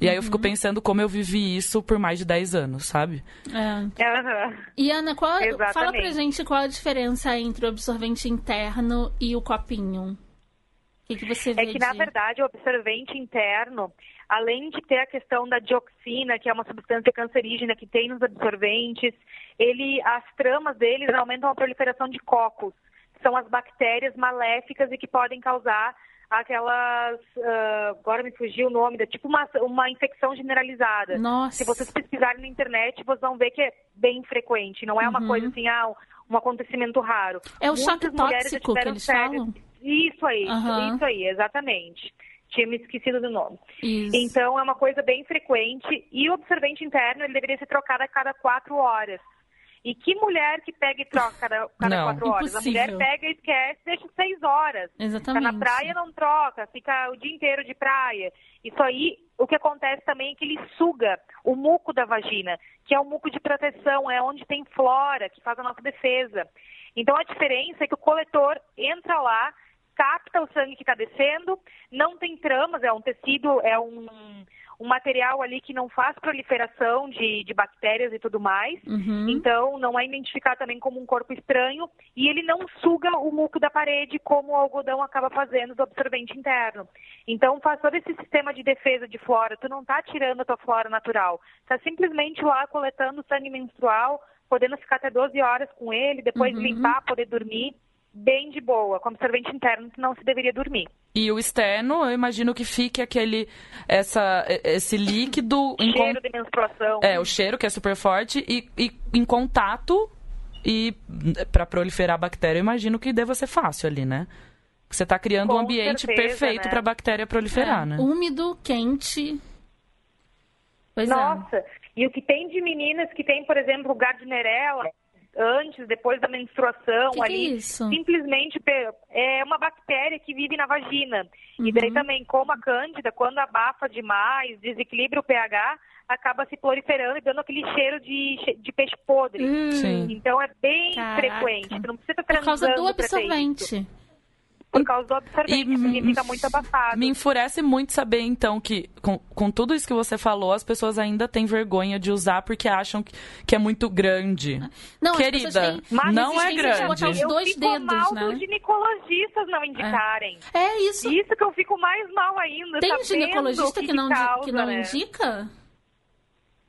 E uhum. aí eu fico uhum. pensando como eu vivi isso por mais de 10 anos, sabe? É. Uhum. E Ana, qual, fala pra gente qual a diferença entre o absorvente interno e o copinho. O que, que você vê É que, de... na verdade, o absorvente interno, além de ter a questão da dioxina, que é uma substância cancerígena que tem nos absorventes, ele, as tramas deles aumentam a proliferação de cocos, que são as bactérias maléficas e que podem causar aquelas. Uh, agora me fugiu o nome, da, tipo uma, uma infecção generalizada. Nossa. Se vocês pesquisarem na internet, vocês vão ver que é bem frequente. Não é uma uhum. coisa assim, ah, um acontecimento raro. É o choque tóxico que eles falam? Isso aí, uhum. isso aí, exatamente. Tinha me esquecido do nome. Isso. Então, é uma coisa bem frequente. E o absorvente interno, ele deveria ser trocado a cada quatro horas. E que mulher que pega e troca cada, cada não, quatro horas? Impossível. A mulher pega e esquece, deixa seis horas. Exatamente. Tá na praia, não troca, fica o dia inteiro de praia. Isso aí, o que acontece também é que ele suga o muco da vagina, que é o muco de proteção, é onde tem flora, que faz a nossa defesa. Então a diferença é que o coletor entra lá, capta o sangue que está descendo, não tem tramas, é um tecido, é um um material ali que não faz proliferação de, de bactérias e tudo mais. Uhum. Então, não é identificado também como um corpo estranho e ele não suga o muco da parede como o algodão acaba fazendo do absorvente interno. Então, faz todo esse sistema de defesa de flora. Tu não está tirando a tua flora natural. Está simplesmente lá coletando sangue menstrual, podendo ficar até 12 horas com ele, depois uhum. limpar, poder dormir bem de boa. Com absorvente interno, não se deveria dormir. E o externo, eu imagino que fique aquele essa, esse líquido. cheiro de menstruação. É, o cheiro que é super forte e, e em contato e para proliferar a bactéria, eu imagino que deva ser fácil ali, né? Você está criando Com um ambiente certeza, perfeito né? para a bactéria proliferar, é, né? Úmido, quente. Pois é. Nossa, é. e o que tem de meninas que tem, por exemplo, o Gardnerella, antes, depois da menstruação que ali. Que é isso? Simplesmente é uma bactéria que vive na vagina. Uhum. E daí uhum. também, como a cândida, quando abafa demais, desequilibra o pH, acaba se proliferando e dando aquele cheiro de, de peixe podre. Hum. Então é bem Caraca. frequente. Não precisa estar Por causa do absorvente por causa do absorvente, e, fica muito abafado. Me enfurece muito saber, então, que com, com tudo isso que você falou, as pessoas ainda têm vergonha de usar porque acham que, que é muito grande. Não, Querida, têm... não é grande. Os dois eu fico dedos, mal né? dos ginecologistas não indicarem. É. é. isso. Isso que eu fico mais mal ainda. Tem ginecologista que, que, não, causa, que não né? indica?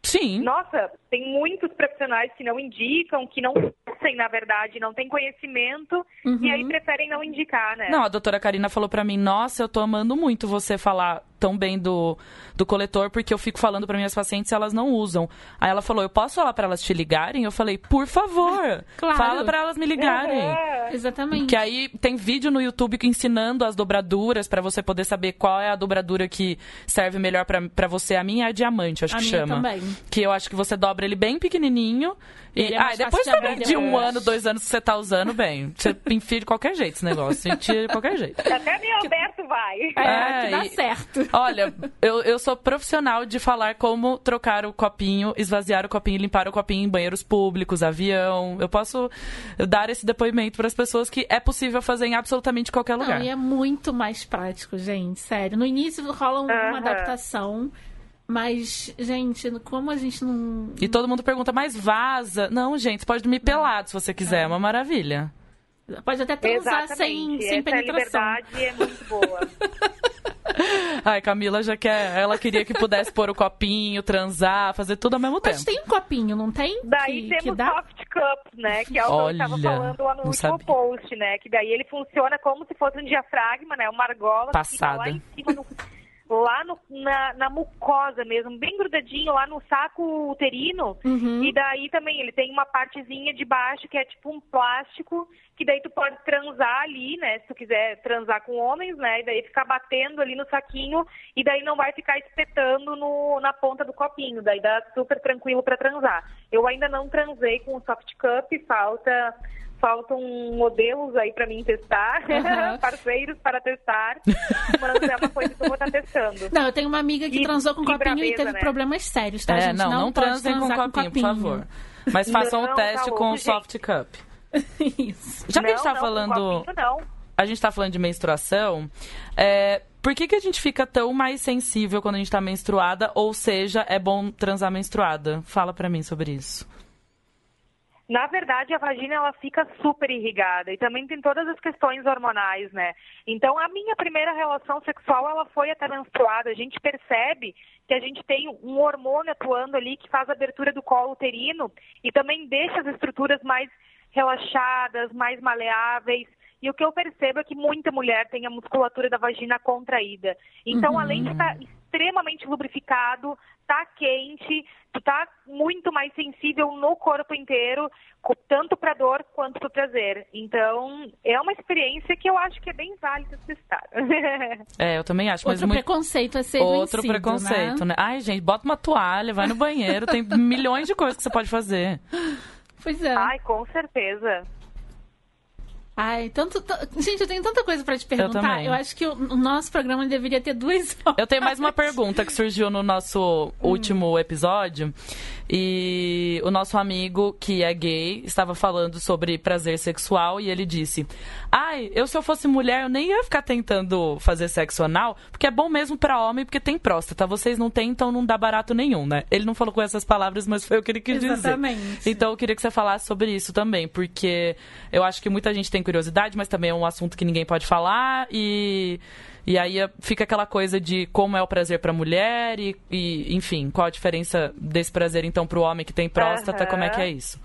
Sim. Nossa, tem muitos profissionais que não indicam, que não conhecem, na verdade, não têm conhecimento uhum. e aí preferem não indicar, né? Não, a doutora Karina falou para mim, nossa, eu tô amando muito você falar tão bem do, do coletor, porque eu fico falando para minhas pacientes e elas não usam. Aí ela falou, eu posso falar para elas te ligarem? Eu falei, por favor, claro. fala para elas me ligarem. É. Exatamente. Que aí tem vídeo no YouTube ensinando as dobraduras para você poder saber qual é a dobradura que serve melhor para você. A minha é diamante, acho a que minha chama. Também. Que eu acho que você dobra ele bem pequenininho. E, é ah, depois de, de um ano, dois anos que você tá usando, bem, você enfia de qualquer jeito esse negócio. Você tira de qualquer jeito. Até meu Alberto vai. É, é dá certo. Olha, eu, eu sou profissional de falar como trocar o copinho, esvaziar o copinho, limpar o copinho em banheiros públicos, avião. Eu posso dar esse depoimento para as pessoas que é possível fazer em absolutamente qualquer lugar. Não, e é muito mais prático, gente, sério. No início rola uma uhum. adaptação. Mas, gente, como a gente não. E todo mundo pergunta, mas vaza? Não, gente, você pode dormir pelado se você quiser, é, é uma maravilha. Pode até transar sem, sem Essa penetração. liberdade é muito boa. Ai, Camila já quer. Ela queria que pudesse pôr o copinho, transar, fazer tudo ao mesmo tempo. Mas tem um copinho, não tem? Daí que, temos que dá? soft cup, né? Que é o Olha, que eu estava falando lá no último post, né? Que daí ele funciona como se fosse um diafragma, né? Uma argola Passada. que fica lá em cima no, lá no, na, na, mucosa mesmo, bem grudadinho lá no saco uterino. Uhum. E daí também ele tem uma partezinha de baixo que é tipo um plástico, que daí tu pode transar ali, né? Se tu quiser transar com homens, né? E daí ficar batendo ali no saquinho e daí não vai ficar espetando no, na ponta do copinho. Daí dá super tranquilo para transar. Eu ainda não transei com o soft cup, falta faltam modelos aí para mim testar, uhum. parceiros para testar, mas é uma coisa que eu vou estar tá testando. Não, eu tenho uma amiga que e, transou com copinho braveza, e teve né? problemas sérios, tá, é, gente? Não, não, não transem com, com copinho, por favor. Mas façam o um teste tá com o soft cup. Isso. Já que a gente tá falando... Copinho, a gente tá falando de menstruação, é, por que, que a gente fica tão mais sensível quando a gente tá menstruada? Ou seja, é bom transar menstruada? Fala para mim sobre isso. Na verdade, a vagina ela fica super irrigada e também tem todas as questões hormonais, né? Então, a minha primeira relação sexual ela foi até menstruada. A gente percebe que a gente tem um hormônio atuando ali que faz a abertura do colo uterino e também deixa as estruturas mais relaxadas, mais maleáveis. E o que eu percebo é que muita mulher tem a musculatura da vagina contraída. Então, uhum. além de estar extremamente lubrificado, tá quente, tu tá muito mais sensível no corpo inteiro, tanto para dor quanto para prazer. Então, é uma experiência que eu acho que é bem válida testar. é, eu também acho. Outro muito... preconceito é ser Outro vencido, preconceito, né? né? Ai, gente, bota uma toalha, vai no banheiro, tem milhões de coisas que você pode fazer. Pois é. Ai, com certeza. Ai, tanto, Gente, eu tenho tanta coisa para te perguntar. Eu, eu, acho que o, o, nosso programa deveria ter duas horas. Eu tenho mais uma pergunta que surgiu no nosso hum. último episódio. E o nosso amigo, que é gay, estava falando sobre prazer sexual e ele disse: Ai, eu se eu fosse mulher, eu nem ia ficar tentando fazer sexo anal, porque é bom mesmo para homem, porque tem próstata. Vocês não têm, então não dá barato nenhum, né? Ele não falou com essas palavras, mas foi o que ele quis Exatamente. dizer. Então eu queria que você falasse sobre isso também, porque eu acho que muita gente tem curiosidade, mas também é um assunto que ninguém pode falar e. E aí fica aquela coisa de como é o prazer para a mulher e, e, enfim, qual a diferença desse prazer então para o homem que tem próstata, uhum. como é que é isso?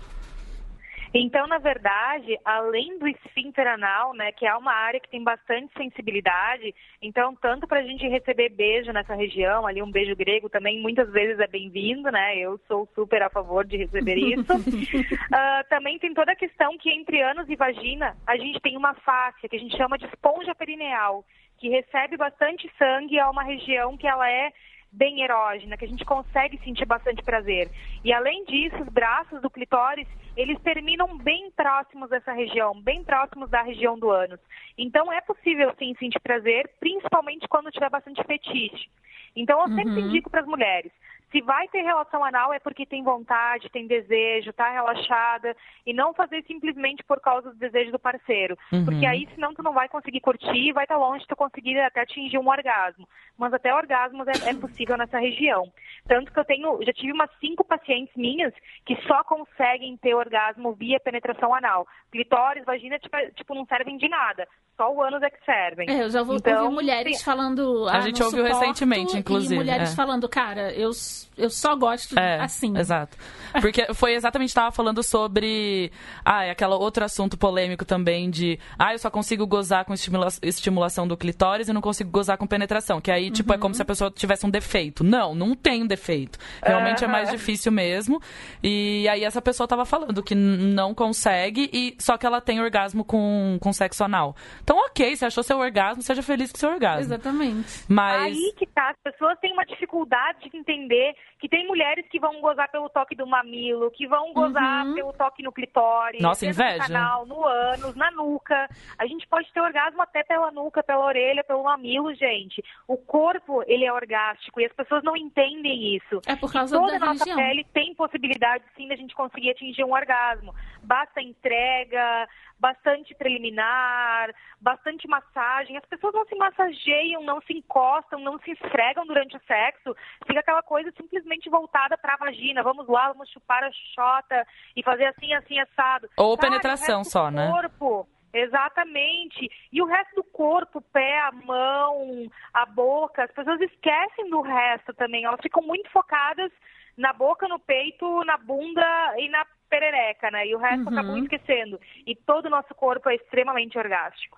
Então, na verdade, além do esfíncter anal, né, que é uma área que tem bastante sensibilidade, então, tanto para a gente receber beijo nessa região, ali um beijo grego também muitas vezes é bem-vindo, né? Eu sou super a favor de receber isso. uh, também tem toda a questão que entre ânus e vagina, a gente tem uma fáscia que a gente chama de esponja perineal, que recebe bastante sangue, é uma região que ela é bem erógena, que a gente consegue sentir bastante prazer. E além disso, os braços do clitóris, eles terminam bem próximos dessa região, bem próximos da região do ânus. Então é possível sim sentir prazer, principalmente quando tiver bastante fetiche. Então eu sempre uhum. indico para as mulheres, se vai ter relação anal é porque tem vontade, tem desejo, está relaxada e não fazer simplesmente por causa do desejo do parceiro, uhum. porque aí senão tu não vai conseguir curtir e vai estar tá longe de tu conseguir até atingir um orgasmo. Mas até orgasmos é, é, possível nessa região. Tanto que eu tenho, já tive umas cinco pacientes minhas que só conseguem ter orgasmo via penetração anal. Clitóris, vagina, tipo, tipo não servem de nada só o ânus é que servem. É, eu já vou então, ouvir mulheres sim. falando. Ah, a gente ouviu recentemente, inclusive. E mulheres é. falando, cara, eu, eu só gosto é, assim. Exato. Porque foi exatamente, estava falando sobre. Ah, é aquele outro assunto polêmico também de. Ah, eu só consigo gozar com estimula estimulação do clitóris e não consigo gozar com penetração. Que aí, tipo, uhum. é como se a pessoa tivesse um defeito. Não, não tem um defeito. Realmente uhum. é mais difícil mesmo. E aí essa pessoa estava falando que não consegue, e só que ela tem orgasmo com, com sexo anal. Então, ok, você achou seu orgasmo, seja feliz com seu orgasmo. Exatamente. Mas... Aí que tá, as pessoas têm uma dificuldade de entender que tem mulheres que vão gozar pelo toque do mamilo, que vão gozar uhum. pelo toque no clitóris, Nossa, inveja. no canal, no ânus, na nuca. A gente pode ter orgasmo até pela nuca, pela orelha, pelo mamilo, gente. O corpo, ele é orgástico e as pessoas não entendem isso. É por causa e toda da a nossa religião. pele tem possibilidade, sim, de a gente conseguir atingir um orgasmo. Basta entrega, bastante preliminar, bastante massagem. As pessoas não se massageiam, não se encostam, não se esfregam durante o sexo. Fica aquela coisa simplesmente voltada para a vagina. Vamos lá, vamos chupar a xota e fazer assim, assim, assado. Ou Cara, penetração só, né? Corpo, Exatamente. E o resto do corpo, o pé, a mão, a boca, as pessoas esquecem do resto também. Elas ficam muito focadas na boca, no peito, na bunda e na perereca, né? E o resto uhum. acabam esquecendo. E todo o nosso corpo é extremamente orgástico.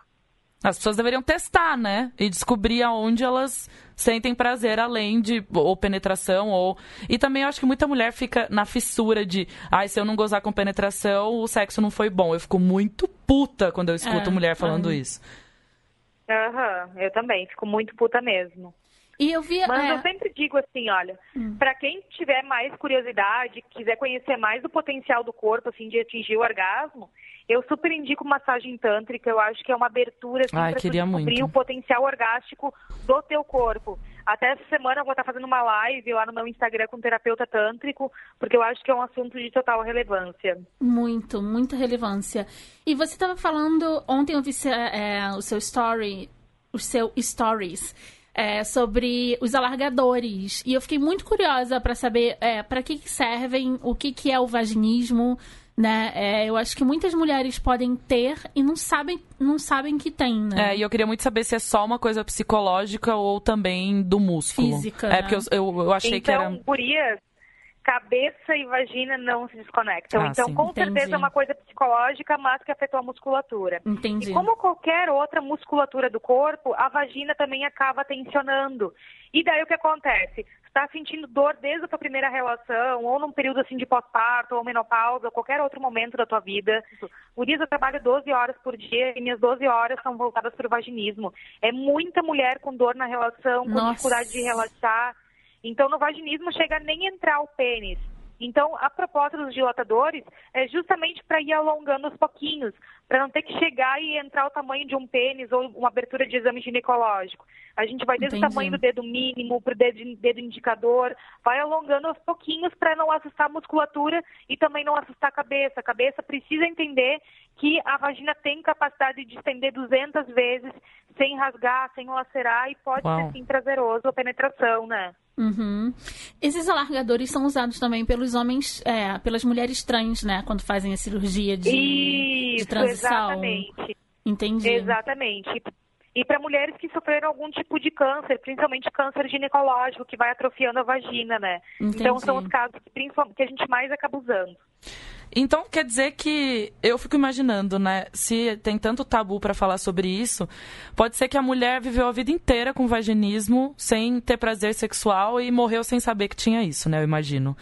As pessoas deveriam testar, né? E descobrir aonde elas sentem prazer além de ou penetração ou e também eu acho que muita mulher fica na fissura de, ai, ah, se eu não gozar com penetração, o sexo não foi bom. Eu fico muito puta quando eu escuto é, mulher falando é. isso. Aham, uhum, eu também fico muito puta mesmo. E eu vi, Mas é... eu sempre digo assim, olha, hum. para quem tiver mais curiosidade, quiser conhecer mais o potencial do corpo, assim, de atingir o orgasmo, eu super indico massagem tântrica. Eu acho que é uma abertura assim, para descobrir muito. o potencial orgástico do teu corpo. Até essa semana eu vou estar fazendo uma live lá no meu Instagram com um terapeuta tântrico, porque eu acho que é um assunto de total relevância. Muito, muita relevância. E você estava falando, ontem eu vi é, o seu story, o seu stories é, sobre os alargadores. E eu fiquei muito curiosa para saber é, para que, que, servem, o que, que é o vaginismo. Né? É, eu acho que muitas mulheres podem ter e não sabem, não sabem que tem, né? É, e eu queria muito saber se é só uma coisa psicológica ou também do músculo. Física. É, né? porque eu, eu, eu achei então, que era. Gurias, cabeça e vagina não se desconectam. Ah, então, sim. com Entendi. certeza é uma coisa psicológica, mas que afetou a musculatura. Entendi. E como qualquer outra musculatura do corpo, a vagina também acaba tensionando. E daí o que acontece? Está sentindo dor desde a tua primeira relação, ou num período assim de pós-parto, ou menopausa, ou qualquer outro momento da tua vida. Por isso eu trabalho 12 horas por dia e minhas 12 horas são voltadas para o vaginismo. É muita mulher com dor na relação, com Nossa. dificuldade de relaxar então, no vaginismo chega a nem entrar o pênis. Então, a proposta dos dilatadores é justamente para ir alongando aos pouquinhos, para não ter que chegar e entrar o tamanho de um pênis ou uma abertura de exame ginecológico. A gente vai desde Entendi. o tamanho do dedo mínimo para o dedo, dedo indicador, vai alongando aos pouquinhos para não assustar a musculatura e também não assustar a cabeça. A cabeça precisa entender que a vagina tem capacidade de estender 200 vezes sem rasgar, sem lacerar e pode Uau. ser sim prazeroso a penetração, né? Uhum. Esses alargadores são usados também pelos homens, é, pelas mulheres trans, né? Quando fazem a cirurgia de, Isso, de transição. Exatamente. Entendi. Exatamente. E para mulheres que sofreram algum tipo de câncer, principalmente câncer ginecológico, que vai atrofiando a vagina, né? Entendi. Então são os casos que, que a gente mais acaba usando. Então, quer dizer que eu fico imaginando, né? Se tem tanto tabu para falar sobre isso, pode ser que a mulher viveu a vida inteira com vaginismo, sem ter prazer sexual e morreu sem saber que tinha isso, né? Eu imagino.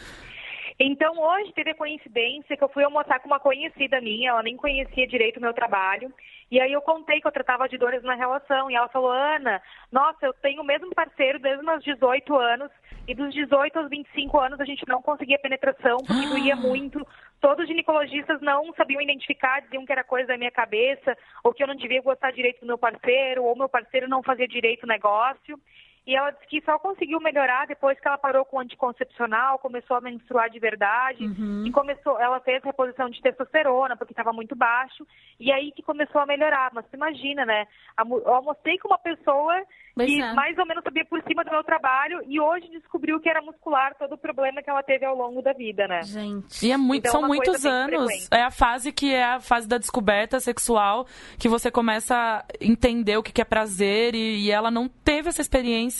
Então, hoje teve a coincidência que eu fui almoçar com uma conhecida minha, ela nem conhecia direito o meu trabalho. E aí eu contei que eu tratava de dores na relação. E ela falou, Ana, nossa, eu tenho o mesmo parceiro desde meus 18 anos. E dos 18 aos 25 anos a gente não conseguia penetração, porque doía muito. Todos os ginecologistas não sabiam identificar, diziam que era coisa da minha cabeça, ou que eu não devia gostar direito do meu parceiro, ou meu parceiro não fazia direito o negócio. E ela disse que só conseguiu melhorar depois que ela parou com o anticoncepcional, começou a menstruar de verdade uhum. e começou, ela fez reposição de testosterona porque estava muito baixo e aí que começou a melhorar. Mas você imagina, né? Eu almocei com uma pessoa que é. mais ou menos sabia por cima do meu trabalho e hoje descobriu que era muscular todo o problema que ela teve ao longo da vida, né? Gente. E é muito, então, são muitos anos. É a fase que é a fase da descoberta sexual que você começa a entender o que é prazer e, e ela não teve essa experiência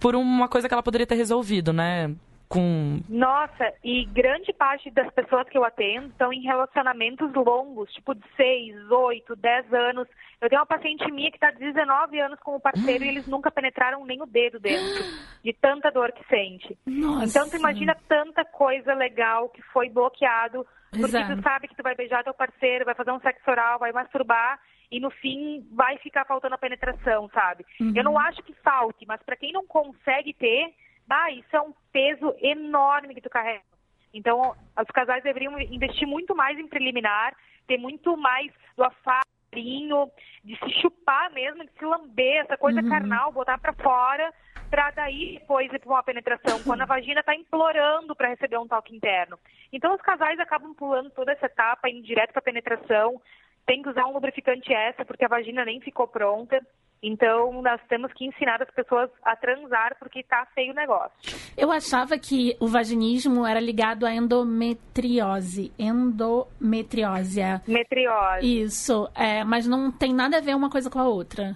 por uma coisa que ela poderia ter resolvido, né? Com... Nossa, e grande parte das pessoas que eu atendo estão em relacionamentos longos, tipo de 6, 8, 10 anos. Eu tenho uma paciente minha que está 19 anos com o parceiro e eles nunca penetraram nem o dedo dentro, de tanta dor que sente. Nossa. Então, tu imagina tanta coisa legal que foi bloqueado, porque Exato. tu sabe que tu vai beijar teu parceiro, vai fazer um sexo oral, vai masturbar, e no fim vai ficar faltando a penetração, sabe? Uhum. Eu não acho que falte, mas para quem não consegue ter, bah, isso é um peso enorme que tu carrega. Então, os casais deveriam investir muito mais em preliminar, ter muito mais do afarinho, de se chupar mesmo, de se lamber, essa coisa uhum. carnal, botar para fora, para daí depois ir para uma penetração, quando a vagina está implorando para receber um toque interno. Então, os casais acabam pulando toda essa etapa, indo direto para penetração, tem que usar um lubrificante essa, porque a vagina nem ficou pronta. Então, nós temos que ensinar as pessoas a transar porque tá feio o negócio. Eu achava que o vaginismo era ligado à endometriose. Endometriose. É. Metriose. Isso. É, mas não tem nada a ver uma coisa com a outra.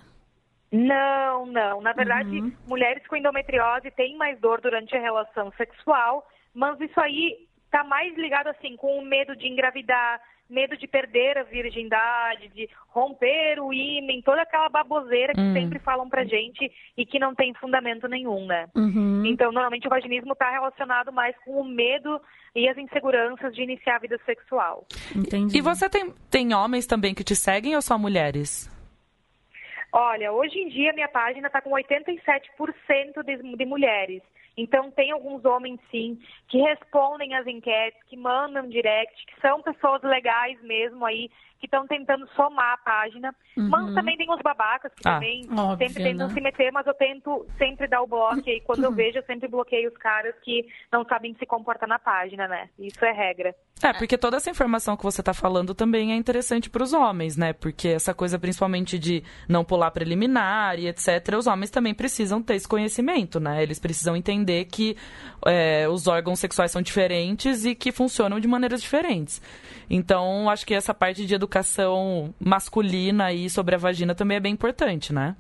Não, não. Na verdade, uhum. mulheres com endometriose têm mais dor durante a relação sexual, mas isso aí está mais ligado assim com o medo de engravidar, medo de perder a virgindade, de romper o ímen, toda aquela baboseira que hum. sempre falam pra gente e que não tem fundamento nenhum, né? Uhum. Então, normalmente o vaginismo está relacionado mais com o medo e as inseguranças de iniciar a vida sexual. Entendi. E você tem, tem homens também que te seguem ou só mulheres? Olha, hoje em dia minha página está com 87% de, de mulheres. Então, tem alguns homens, sim, que respondem às enquetes, que mandam direct, que são pessoas legais mesmo aí, que estão tentando somar a página. Uhum. Mas também tem os babacas que ah, também óbvio, sempre tentam né? se meter, mas eu tento sempre dar o bloco. E quando eu vejo, eu sempre bloqueio os caras que não sabem se comportar na página, né? Isso é regra. É, porque toda essa informação que você está falando também é interessante para os homens, né? Porque essa coisa principalmente de não pular preliminar e etc., os homens também precisam ter esse conhecimento, né? Eles precisam entender que é, os órgãos sexuais são diferentes e que funcionam de maneiras diferentes. Então, acho que essa parte de educação masculina aí sobre a vagina também é bem importante, né?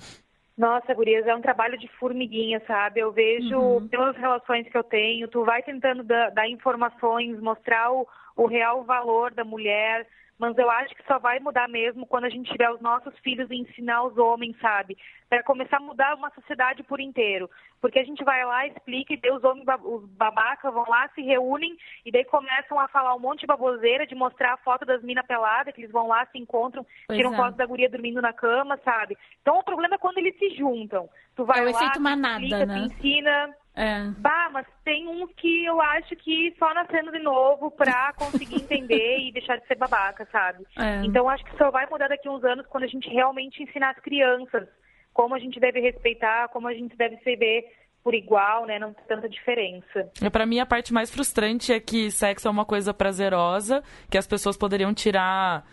Nossa, Gurias, é um trabalho de formiguinha, sabe? Eu vejo uhum. pelas relações que eu tenho, tu vai tentando dar, dar informações, mostrar o, o real valor da mulher, mas eu acho que só vai mudar mesmo quando a gente tiver os nossos filhos e ensinar os homens, sabe? Para começar a mudar uma sociedade por inteiro. Porque a gente vai lá, explica e os homens, os babacas vão lá, se reúnem e daí começam a falar um monte de baboseira, de mostrar a foto das minas peladas, que eles vão lá, se encontram, pois tiram é. foto da guria dormindo na cama, sabe? Então o problema é quando eles se juntam. Tu vai é o lá, efeito manada, explica, né? te ensina é. Bah, mas tem uns que eu acho que só nascendo de novo pra conseguir entender e deixar de ser babaca, sabe? É. Então acho que só vai mudar daqui a uns anos quando a gente realmente ensinar as crianças como a gente deve respeitar, como a gente deve se ver por igual, né? Não tem tanta diferença. É, para mim, a parte mais frustrante é que sexo é uma coisa prazerosa, que as pessoas poderiam tirar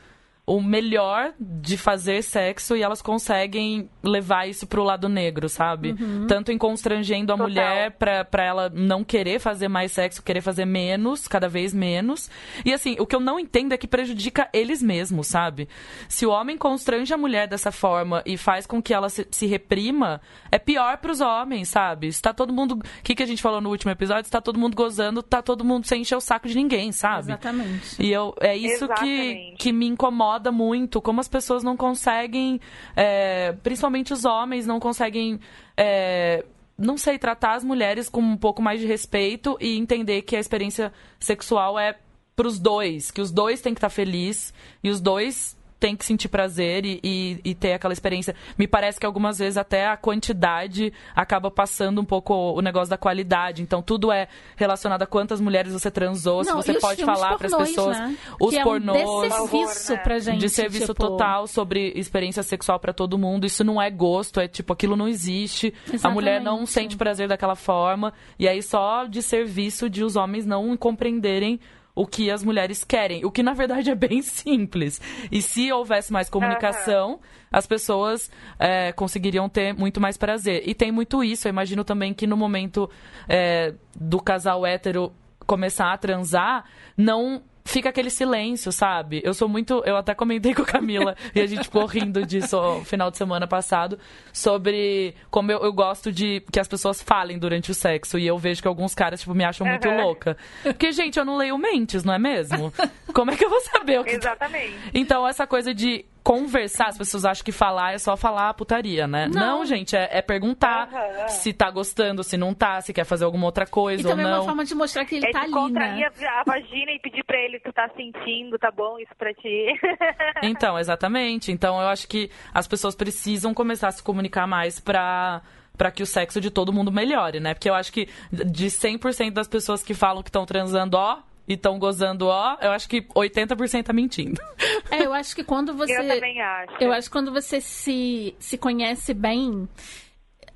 o melhor de fazer sexo e elas conseguem levar isso pro lado negro, sabe? Uhum. Tanto em constrangendo a Total. mulher pra, pra ela não querer fazer mais sexo, querer fazer menos, cada vez menos. E assim, o que eu não entendo é que prejudica eles mesmos, sabe? Se o homem constrange a mulher dessa forma e faz com que ela se, se reprima, é pior pros homens, sabe? Está todo mundo. O que, que a gente falou no último episódio? Está todo mundo gozando, tá todo mundo sem encher o saco de ninguém, sabe? Exatamente. E eu, é isso que, que me incomoda incomoda muito como as pessoas não conseguem, é, principalmente os homens, não conseguem. É, não sei, tratar as mulheres com um pouco mais de respeito e entender que a experiência sexual é pros dois, que os dois têm que estar felizes e os dois tem que sentir prazer e, e, e, ter aquela experiência. Me parece que algumas vezes até a quantidade acaba passando um pouco o negócio da qualidade. Então tudo é relacionado a quantas mulheres você transou, Não, se você pode falar para as pessoas. Né? Os que pornôs. É um serviço pra gente. De serviço tipo... total sobre experiência sexual para todo mundo. Isso não é gosto, é tipo, aquilo não existe. Exatamente. A mulher não sente prazer daquela forma. E aí só de serviço de os homens não compreenderem o que as mulheres querem, o que na verdade é bem simples. E se houvesse mais comunicação, uhum. as pessoas é, conseguiriam ter muito mais prazer. E tem muito isso. Eu imagino também que no momento é, do casal hétero começar a transar, não fica aquele silêncio, sabe? Eu sou muito. Eu até comentei com a Camila e a gente ficou rindo disso no final de semana passado, sobre como eu, eu, gosto de que as pessoas falem durante o sexo. E eu vejo que alguns caras, tipo, me acham muito uhum. louca. Porque, gente, eu não leio mentes, não é mesmo? Como é que eu vou saber o que. Tá- Exatamente. Então, essa coisa de conversar, as pessoas acham que falar é só falar putaria, né? Não, não gente, é, é perguntar uhum. se tá gostando, se não tá, se quer fazer alguma outra coisa e ou não. é uma forma de mostrar que ele é tá ali, né? a vagina e pedir pra ele, tu tá sentindo, tá bom isso pra ti. então, exatamente. Então, eu acho que as pessoas precisam começar a se comunicar mais pra para que o sexo de todo mundo melhore, né? Porque eu acho que de 100% das pessoas que falam que estão transando, ó, e estão gozando ó, eu acho que 80% tá mentindo. É, eu acho que quando você. Eu também acho. Eu acho que quando você se, se conhece bem.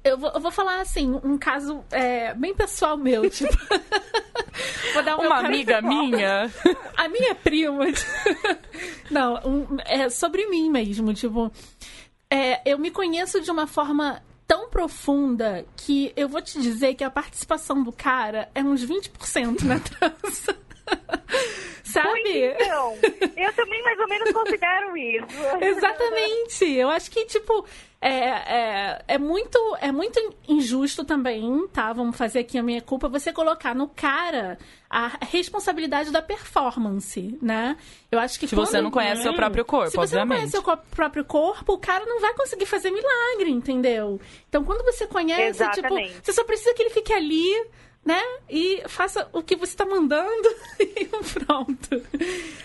Eu vou, eu vou falar assim, um caso é, bem pessoal meu, tipo. vou dar uma amiga minha. A minha prima. Não, um, é sobre mim mesmo, tipo. É, eu me conheço de uma forma tão profunda que eu vou te dizer que a participação do cara é uns 20% na trança. Sabe? Então, eu também mais ou menos considero isso. Exatamente. Eu acho que, tipo, é, é, é, muito, é muito injusto também, tá? Vamos fazer aqui a minha culpa, você colocar no cara a responsabilidade da performance, né? Eu acho que Se você não conhece seu próprio corpo, se você obviamente. não conhece seu próprio corpo, o cara não vai conseguir fazer milagre, entendeu? Então, quando você conhece, tipo, Exatamente. tipo, você só precisa que ele fique ali né? E faça o que você está mandando e pronto.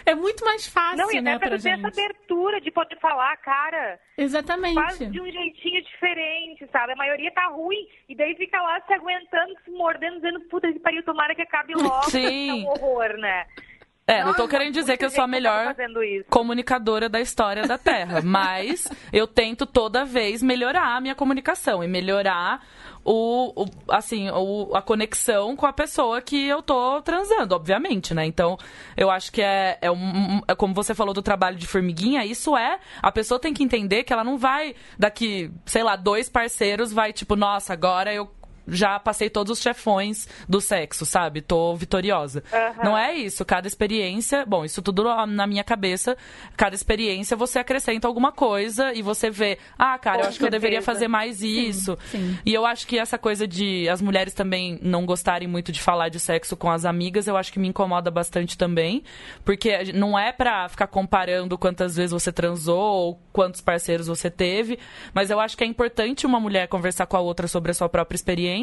É muito mais fácil, Não, e né, pra ter essa gente. abertura de poder falar, cara. Exatamente. Faz de um jeitinho diferente, sabe? A maioria tá ruim e daí fica lá se aguentando, se mordendo, dizendo, puta que pariu, tomara que acabe logo. Sim. É um horror, né? É, não tô Nossa, querendo dizer que eu sou a gente melhor tá isso. comunicadora da história da Terra, mas eu tento toda vez melhorar a minha comunicação e melhorar o, o- assim, o- a conexão com a pessoa que eu tô transando, obviamente, né? Então, eu acho que é, é, um, é como você falou do trabalho de formiguinha, isso é, a pessoa tem que entender que ela não vai daqui, sei lá, dois parceiros vai tipo, nossa, agora eu já passei todos os chefões do sexo, sabe? Tô vitoriosa. Aham. Não é isso. Cada experiência, bom, isso tudo na minha cabeça. Cada experiência você acrescenta alguma coisa e você vê, ah, cara, eu Com acho que eu deveria certeza. fazer mais isso. sim. E eu acho que essa coisa de as mulheres também não gostarem muito de falar de sexo com as amigas, eu acho que me incomoda bastante também, porque não é pra ficar comparando quantas vezes você transou ou quantos parceiros você teve, mas eu acho que é importante uma mulher conversar com a outra sobre a sua própria experiência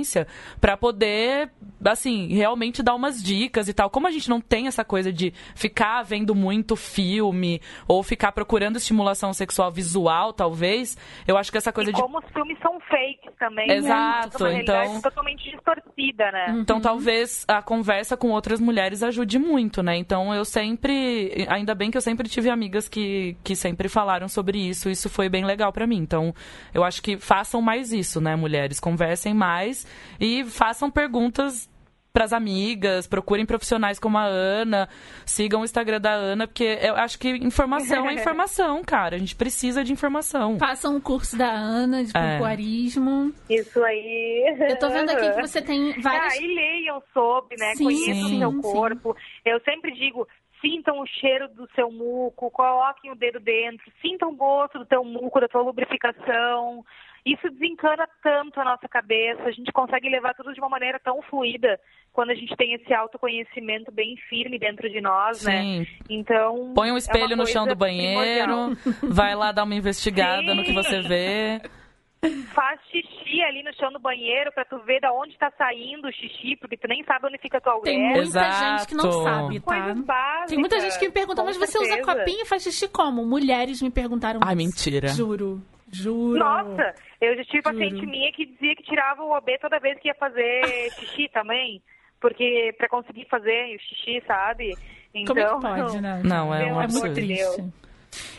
pra poder, assim, realmente dar umas dicas e tal. Como a gente não tem essa coisa de ficar vendo muito filme ou ficar procurando estimulação sexual visual, talvez, eu acho que essa coisa E de como os filmes são fakes também. Exato, Né? Uma realidade então- totalmente distorcida, né? Então talvez a conversa com outras mulheres ajude muito, né? Então eu sempre, ainda bem que eu sempre tive amigas que, que sempre falaram sobre isso, isso foi bem legal pra mim. Então eu acho que façam mais isso, né, mulheres? Conversem mais e façam perguntas pras amigas, procurem profissionais como a Ana, sigam o Instagram da Ana, porque eu acho que informação é informação, cara. A gente precisa de informação. Façam o curso da Ana de É. pompoarismo. Isso aí. Eu tô vendo aqui que você tem várias. Ah, e leiam sobre, né? Sim, Conheçam sim, o seu sim. corpo. Eu sempre digo, sintam o cheiro do seu muco, coloquem o dedo dentro, sintam o gosto do teu muco, da tua lubrificação. Isso desencana tanto a nossa cabeça, a gente consegue levar tudo de uma maneira tão fluida quando a gente tem esse autoconhecimento bem firme dentro de nós, né? Sim. Então. Põe um é espelho uma no chão do banheiro, vai lá dar uma investigada no que você vê. Faz xixi ali no chão do banheiro pra tu ver da onde tá saindo o xixi, porque tu nem sabe onde fica a tua Tem uretra. muita Exato. gente que não sabe, tá? Tem muita gente que me pergunta, mas você usa certeza. copinho e faz xixi como? Mulheres me perguntaram Ai, isso. mentira. Juro. Juro. Nossa, eu já tive Juro. paciente minha que dizia que tirava o OB toda vez que ia fazer xixi também. Porque pra conseguir fazer o xixi, sabe? Então, Como é que pode, né? Não, é um Pelo É amor muito absurdo. de triste.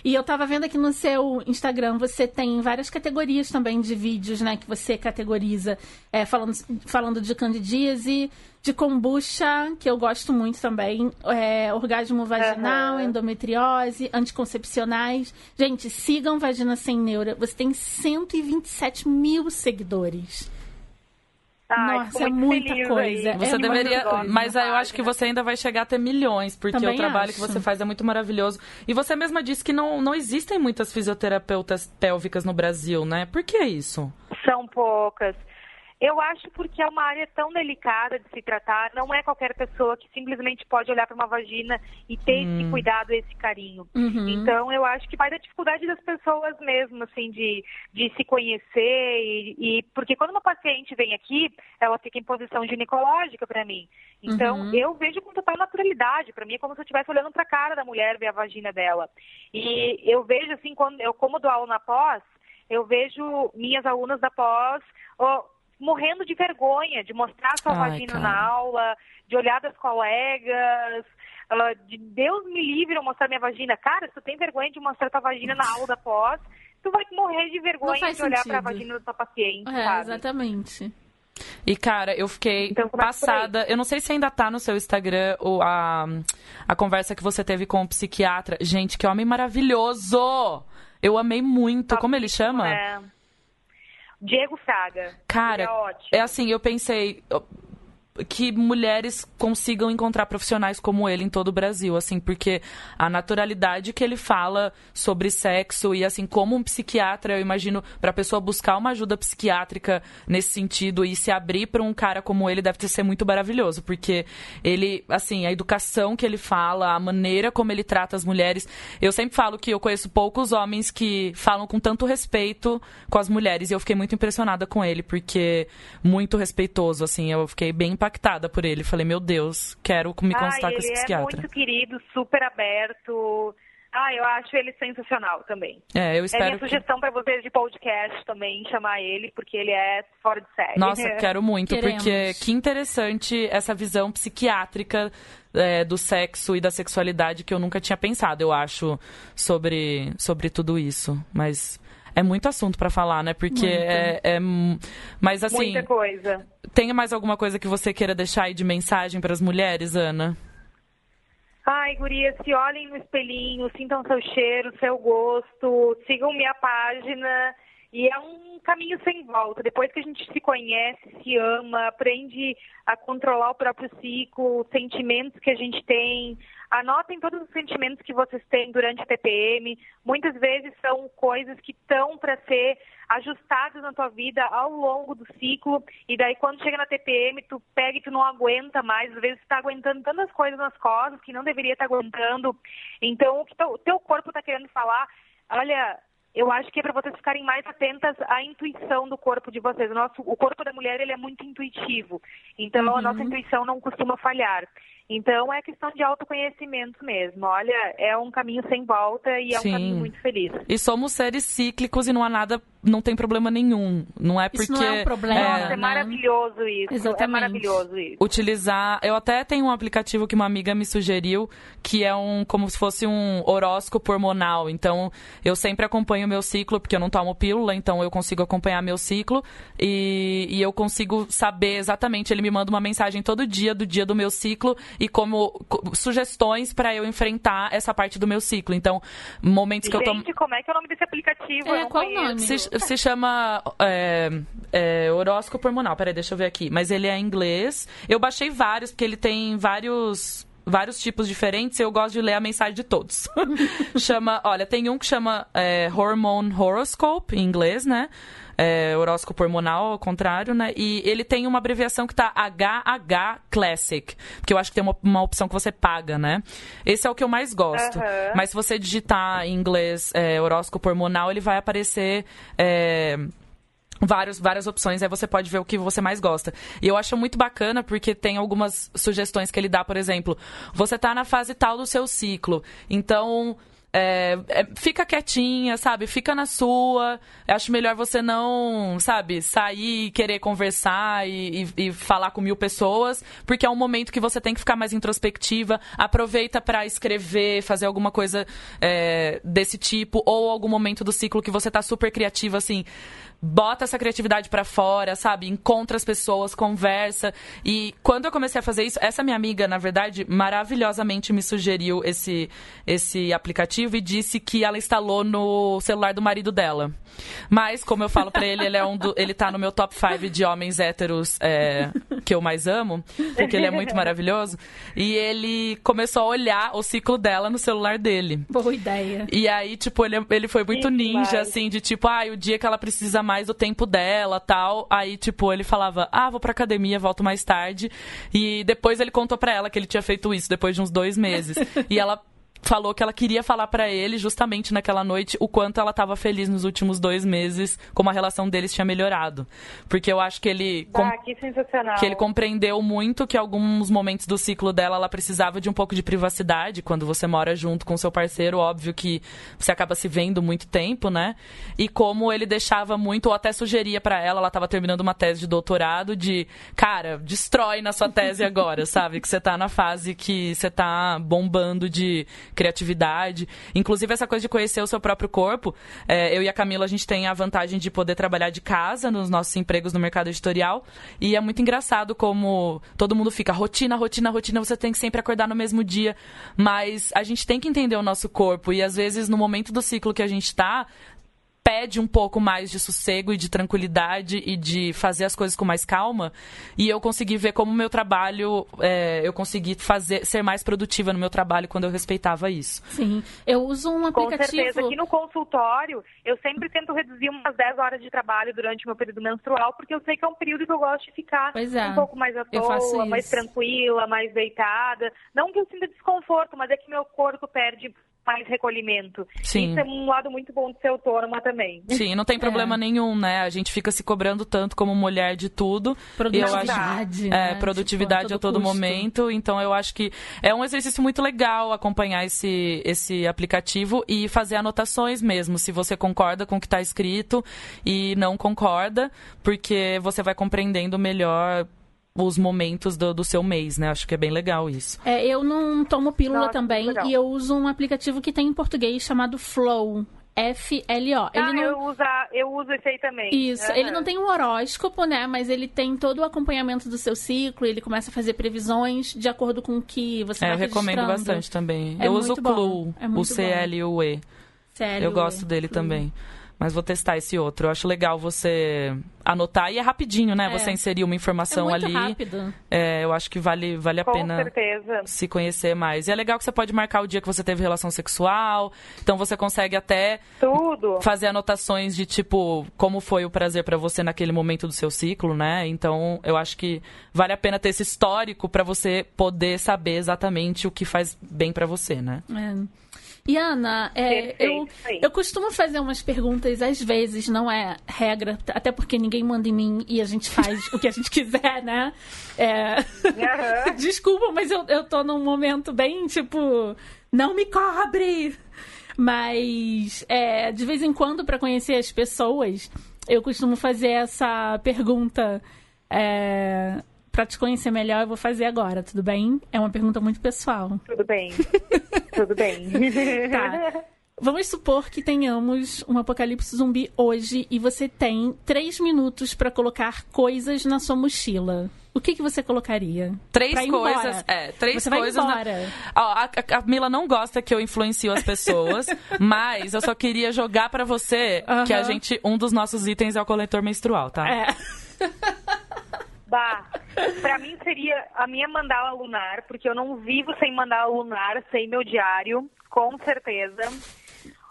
E eu tava vendo aqui no seu Instagram, você tem várias categorias também de vídeos, né? Que você categoriza, é, falando, falando de candidíase, de kombucha, que eu gosto muito também, é, orgasmo vaginal, Aham. endometriose, anticoncepcionais. Gente, sigam Vagina Sem Neura. Você tem 127 mil seguidores. Ai, Nossa, é muita coisa. aí. Você É deveria. Mas aí eu acho que você ainda vai chegar a ter milhões, porque Também o trabalho acho. que você faz é muito maravilhoso. E você mesma disse que não, não existem muitas fisioterapeutas pélvicas no Brasil, né? Por que isso? São poucas. Eu acho porque é uma área tão delicada de se tratar, não é qualquer pessoa que simplesmente pode olhar para uma vagina e ter esse cuidado, esse carinho. Uhum. Então eu acho que vai da dificuldade das pessoas mesmo, assim, de, de se conhecer e, e- porque quando uma paciente vem aqui, ela fica em posição ginecológica para mim. Então Uhum. eu vejo com total naturalidade. Para mim é como se eu estivesse olhando para a cara da mulher, ver a vagina dela. E eu vejo assim, quando eu como dou aula na pós, eu vejo minhas alunas da pós ó, morrendo de vergonha de mostrar sua Ai, vagina cara. na aula, de olhar das colegas, de Deus me livre eu mostrar minha vagina. Cara, se tu tem vergonha de mostrar tua vagina na aula da pós, tu vai morrer de vergonha de olhar sentido. pra vagina da tua paciente, É, sabe? exatamente. E, cara, eu fiquei Então, aí. passada. Eu não sei se ainda tá no seu Instagram o, a, a conversa que você teve com o psiquiatra. Gente, que homem maravilhoso! Eu amei muito. Como ele chama? É. Diego Fraga. Cara, é ótimo. é assim, eu pensei. Que mulheres consigam encontrar profissionais como ele em todo o Brasil, assim, porque a naturalidade que ele fala sobre sexo e assim como um psiquiatra, eu imagino para a pessoa buscar uma ajuda psiquiátrica nesse sentido e se abrir para um cara como ele deve ser muito maravilhoso, porque ele, assim, a educação que ele fala, a maneira como ele trata as mulheres, eu sempre falo que eu conheço poucos homens que falam com tanto respeito com as mulheres e eu fiquei muito impressionada com ele, porque muito respeitoso, assim, eu fiquei bem impactada por ele. Falei, meu Deus, quero me consultar ah, com esse psiquiatra. Ele é muito querido, super aberto. Ah, eu acho ele sensacional também. É, eu espero. É minha sugestão para vocês de podcast também, chamar ele, porque ele é fora de série. Nossa, quero muito, Queremos. porque que interessante essa visão psiquiátrica é, do sexo e da sexualidade que eu nunca tinha pensado, eu acho, sobre, sobre tudo isso. Mas é muito assunto para falar, né? Porque é, é, Mas assim. Muita coisa. Tem mais alguma coisa que você queira deixar aí de mensagem para as mulheres, Ana? Ai, gurias, se olhem no espelhinho, sintam seu cheiro, seu gosto, sigam minha página. E é um caminho sem volta. Depois que a gente se conhece, se ama, aprende a controlar o próprio ciclo, os sentimentos que a gente tem, Anotem todos os sentimentos que vocês têm durante a TPM. Muitas vezes são coisas que estão para ser ajustadas na tua vida ao longo do ciclo. E daí quando chega na TPM, tu pega e tu não aguenta mais. Às vezes tu está aguentando tantas coisas nas costas que não deveria estar tá aguentando. Então o que o teu corpo está querendo falar, olha, eu acho que é para vocês ficarem mais atentas à intuição do corpo de vocês. O, nosso, o corpo da mulher ele é muito intuitivo, então uhum. a nossa intuição não costuma falhar. Então é questão de autoconhecimento mesmo. Olha, é um caminho sem volta e é Sim. um caminho muito feliz. E somos seres cíclicos e não há nada, não tem problema nenhum. Não é porque. Isso não é um problema. É, Nossa, é maravilhoso isso. Exatamente. É maravilhoso isso. Utilizar. Eu até tenho um aplicativo que uma amiga me sugeriu, que é um como se fosse um horóscopo hormonal. Então, eu sempre acompanho o meu ciclo, porque eu não tomo pílula, então eu consigo acompanhar meu ciclo e, e eu consigo saber exatamente. Ele me manda uma mensagem todo dia do dia do meu ciclo e como sugestões para eu enfrentar essa parte do meu ciclo. Então, momentos que Gente, eu tô. como é que é o nome desse aplicativo? É, qual o nome? Se, se chama é, é, horóscopo hormonal. Peraí, deixa eu ver aqui. Mas ele é em inglês. Eu baixei vários, porque ele tem vários vários tipos diferentes eu gosto de ler a mensagem de todos. chama, olha, tem um que chama é, Hormone Horoscope, em inglês, né? é, horóscopo hormonal, ao contrário, né? E ele tem uma abreviação que tá HH Classic, porque eu acho que tem uma, uma opção que você paga, né? Esse é o que eu mais gosto. Uhum. Mas se você digitar em inglês é, horóscopo hormonal, ele vai aparecer. É, vários, várias opções, aí você pode ver o que você mais gosta. E eu acho muito bacana porque tem algumas sugestões que ele dá, por exemplo, você tá na fase tal do seu ciclo, então é, é, fica quietinha, sabe? Fica na sua. Acho melhor você não, sabe, sair querer conversar e, e, e, falar com mil pessoas, porque é um momento que você tem que ficar mais introspectiva. Aproveita para escrever, fazer alguma coisa é, desse tipo, ou algum momento do ciclo que você tá super criativa, assim bota essa criatividade para fora, sabe? Encontra as pessoas, conversa. E quando eu comecei a fazer isso, essa minha amiga, na verdade, maravilhosamente me sugeriu esse, esse aplicativo e disse que ela instalou no celular do marido dela. Mas, como eu falo para ele, ele, é um do, ele tá no meu top 5 de homens héteros é, que eu mais amo, porque ele é muito maravilhoso. E ele começou a olhar o ciclo dela no celular dele. Boa ideia. E aí, tipo, ele, ele foi muito ninja, assim, de tipo, ah, o dia que ela precisa mais mais do tempo dela tal. Aí, tipo, ele falava, ah, vou pra academia, volto mais tarde. E depois ele contou pra ela que ele tinha feito isso depois de uns dois meses. e ela falou que ela queria falar para ele, justamente naquela noite, o quanto ela estava feliz nos últimos dois meses, como a relação deles tinha melhorado. Porque eu acho que ele. Ah, que sensacional. Que ele compreendeu muito que alguns momentos do ciclo dela ela precisava de um pouco de privacidade. Quando você mora junto com seu parceiro, óbvio que você acaba se vendo muito tempo, né? E como ele deixava muito, ou até sugeria para ela, ela estava terminando uma tese de doutorado, de, cara, destrói na sua tese agora, sabe? Que você tá na fase que você tá bombando de criatividade. Inclusive, essa coisa de conhecer o seu próprio corpo. É, eu e a Camila, a gente tem a vantagem de poder trabalhar de casa nos nossos empregos no mercado editorial. E é muito engraçado como todo mundo fica rotina, rotina, rotina, você tem que sempre acordar no mesmo dia. Mas a gente tem que entender o nosso corpo. E às vezes, no momento do ciclo que a gente está, pede um pouco mais de sossego e de tranquilidade e de fazer as coisas com mais calma. E eu consegui ver como o meu trabalho, é, eu consegui fazer, ser mais produtiva no meu trabalho quando eu respeitava isso. Sim, eu uso um aplicativo... Com certeza, aqui no consultório, eu sempre tento reduzir umas 10 horas de trabalho durante o meu período menstrual, porque eu sei que é um período que eu gosto de ficar é, um pouco mais à toa, mais tranquila, mais deitada. Não que eu sinta desconforto, mas é que meu corpo perde mais recolhimento. Sim. Isso é um lado muito bom de ser autônoma também. Sim, não tem problema é. nenhum, né? A gente fica se cobrando tanto como mulher de tudo. Produtividade. Eu acho, né? É, produtividade tipo, a todo, a todo momento. Então eu acho que é um exercício muito legal acompanhar esse, esse aplicativo e fazer anotações mesmo, se você concorda com o que está escrito e não concorda, porque você vai compreendendo melhor os momentos do, do, seu mês, né? Acho que é bem legal isso. É, eu não tomo pílula Nossa, também e eu uso um aplicativo que tem em português chamado Flow. F-L-O. Ah, não... eu, uso, eu uso esse aí também. Isso. Uhum. Ele não tem um horóscopo, né? Mas ele tem todo o acompanhamento do seu ciclo. Ele começa a fazer previsões de acordo com o que você é, vai Eu recomendo bastante também. É eu uso o Clue, é o C-L-U-E. Eu gosto dele Clue. também. Mas vou testar esse outro. Eu acho legal você anotar e é rapidinho, né? É. Você inserir uma informação é muito ali. Rápido. É, eu acho que vale, vale a Com pena certeza. se conhecer mais. E é legal que você pode marcar o dia que você teve relação sexual. Então você consegue até Tudo. fazer anotações de tipo como foi o prazer para você naquele momento do seu ciclo, né? Então eu acho que vale a pena ter esse histórico para você poder saber exatamente o que faz bem para você, né? É. E Ana, é, eu, eu costumo fazer umas perguntas, às vezes, não é regra, até porque ninguém manda em mim e a gente faz o que a gente quiser, né? É... Uhum. Desculpa, mas eu, eu tô num momento bem tipo, não me cobre! Mas é, de vez em quando, para conhecer as pessoas, eu costumo fazer essa pergunta. É, para te conhecer melhor, eu vou fazer agora, tudo bem? É uma pergunta muito pessoal. Tudo bem. tudo bem. tá. Vamos supor que tenhamos um apocalipse zumbi hoje e você tem três minutos para colocar coisas na sua mochila. O que, que você colocaria? Três coisas. Embora. É, três você coisas. Vai embora. Na... Ó, a, a, Mila não gosta que eu influencio as pessoas, mas eu só queria jogar para você uh -huh. que a gente. Um dos nossos itens é o coletor menstrual, tá? É. Bah, pra mim seria a minha mandala lunar, porque eu não vivo sem mandala lunar, sem meu diário, com certeza.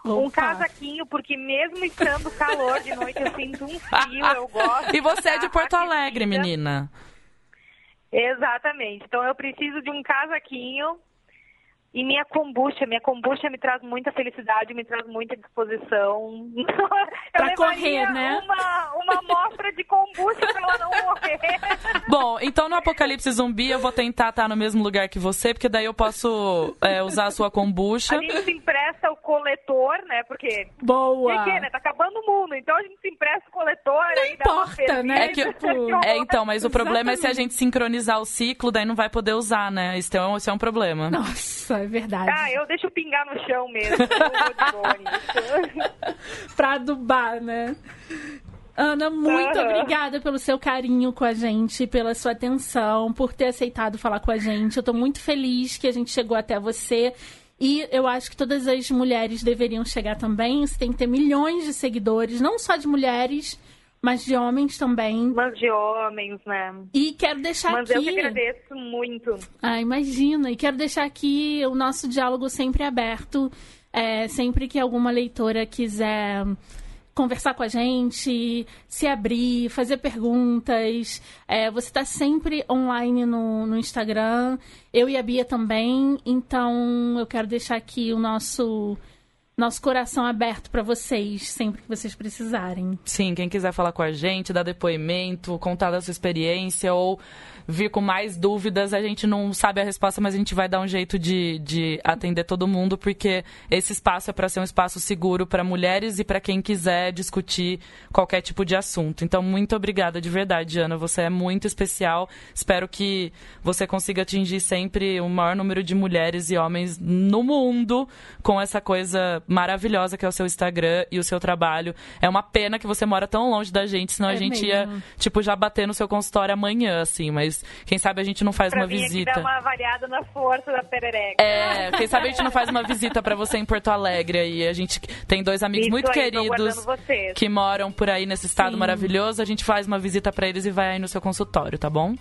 Opa. Um casaquinho, porque mesmo estando calor de noite, eu sinto um frio, eu gosto. E você é de Porto Alegre, menina. Exatamente. Então eu preciso de um casaquinho e minha kombucha, minha kombucha me traz muita felicidade, me traz muita disposição. pra correr, né? Uma, uma amostra de kombucha pra ela não morrer. Bom, então no Apocalipse Zumbi eu vou tentar estar no mesmo lugar que você, porque daí eu posso é, usar a sua kombucha. A gente se empresta o coletor, né? Porque. Boa! Que, né? Tá acabando o mundo, então a gente se empresta o coletor. Não importa, né? É, que, é, então, mas o problema é se a gente sincronizar o ciclo, daí não vai poder usar, né? Isso é um, isso é um problema. Nossa é verdade. Ah, eu deixo pingar no chão mesmo. pra adubar, né? Ana, muito uhum. obrigada pelo seu carinho com a gente, pela sua atenção, por ter aceitado falar com a gente. Eu tô muito feliz que a gente chegou até você. E eu acho que todas as mulheres deveriam chegar também. Você tem que ter milhões de seguidores, não só de mulheres, mas de homens também. Mas de homens, né? E quero deixar mas aqui. Mas eu que agradeço muito. Ah, imagina. E quero deixar aqui o nosso diálogo sempre aberto. É, sempre que alguma leitora quiser conversar com a gente, se abrir, fazer perguntas. É, você está sempre online no, no Instagram. Eu e a Bia também. Então, eu quero deixar aqui o nosso nosso coração aberto para vocês sempre que vocês precisarem. Sim, quem quiser falar com a gente, dar depoimento, contar da sua experiência ou vir com mais dúvidas, a gente não sabe a resposta, mas a gente vai dar um jeito de, de atender todo mundo, porque esse espaço é para ser um espaço seguro para mulheres e para quem quiser discutir qualquer tipo de assunto. Então, muito obrigada de verdade, Ana. Você é muito especial. Espero que você consiga atingir sempre o maior número de mulheres e homens no mundo com essa coisa maravilhosa que é o seu Instagram e o seu trabalho. É uma pena que você mora tão longe da gente, senão é a gente mesmo. ia, tipo, já bater no seu consultório amanhã, assim. Mas quem sabe a gente não faz pra uma visita. Aqui dar uma variada na força da perereca. É, quem sabe a gente não faz uma visita para você em Porto Alegre aí. A gente tem dois amigos Isso muito aí, queridos que moram por aí nesse estado Sim. maravilhoso. A gente faz uma visita para eles e vai aí no seu consultório, tá bom?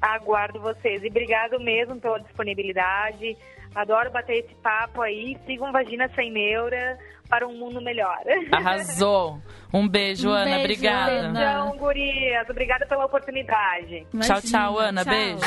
Aguardo vocês. E obrigado mesmo pela disponibilidade. Adoro bater esse papo aí. Sigam Vagina Sem Neura para um mundo melhor. Arrasou. Um beijo, um Ana. Beijo, obrigada. Beijão, gurias. Obrigada pela oportunidade. Imagina. Tchau, tchau, Ana. Tchau. Beijo.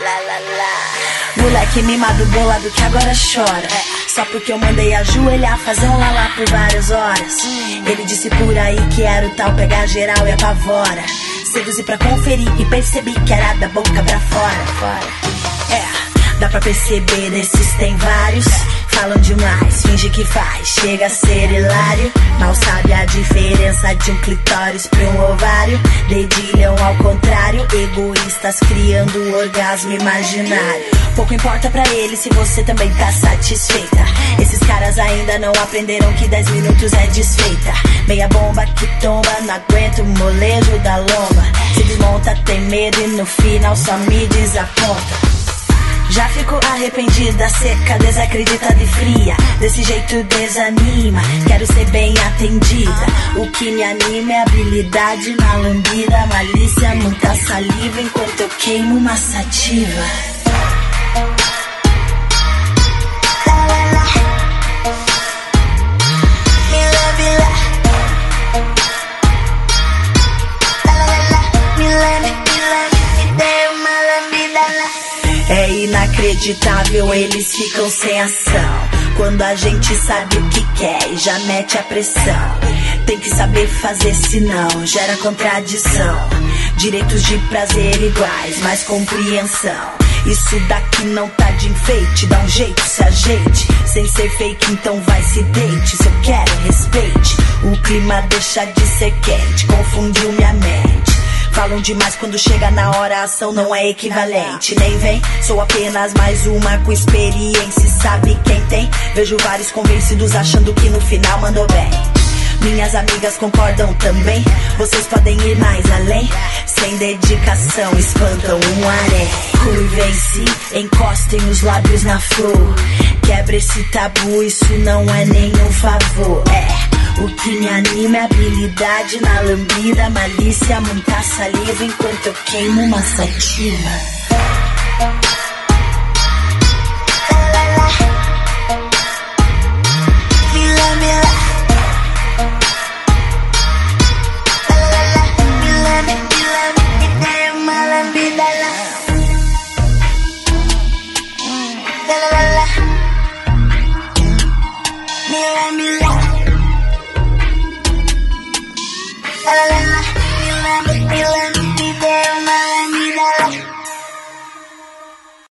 lá, lá, lá. Moleque mimado bolado que agora chora. Só porque eu mandei ajoelhar, fazer um lalá por várias horas. Ele disse por aí que era o tal pegar geral e apavora. Seduzi pra conferir e percebi que era da boca pra fora. É, dá pra perceber, desses tem vários falam demais, finge que faz, chega a ser hilário. Mal sabe a diferença de um clitóris pra um ovário. Dedilham ao contrário, egoístas criando um orgasmo imaginário. Pouco importa pra eles se você também tá satisfeita. Esses caras ainda não aprenderam que 10 minutos é desfeita. Meia bomba que tomba, não aguento o molejo da lomba. Se desmonta, tem medo e no final só me desaponta. Já fico arrependida, seca, desacreditada e fria. Desse jeito desanima, quero ser bem atendida. O que me anima é habilidade na lambida, malícia, muita saliva enquanto eu queimo uma sativa. Inacreditável, eles ficam sem ação. Quando a gente sabe o que quer e já mete a pressão. Tem que saber fazer, senão gera contradição. Direitos de prazer iguais, mais compreensão. Isso daqui não tá de enfeite, dá um jeito, se ajeite. Sem ser fake, então vai se deite. Se eu quero, respeite. O clima deixa de ser quente, confundiu minha mente. Falam demais quando chega na hora, a ação não é equivalente. Nem vem, sou apenas mais uma com experiência. Sabe quem tem? Vejo vários convencidos achando que no final mandou bem. Minhas amigas concordam também. Vocês podem ir mais além. Sem dedicação, espantam um harém. Rui vence, encostem os lábios na flor. Quebra esse tabu, isso não é nenhum favor. É. O que me anima é habilidade na lambida, malícia, muita saliva enquanto eu queimo uma sativa.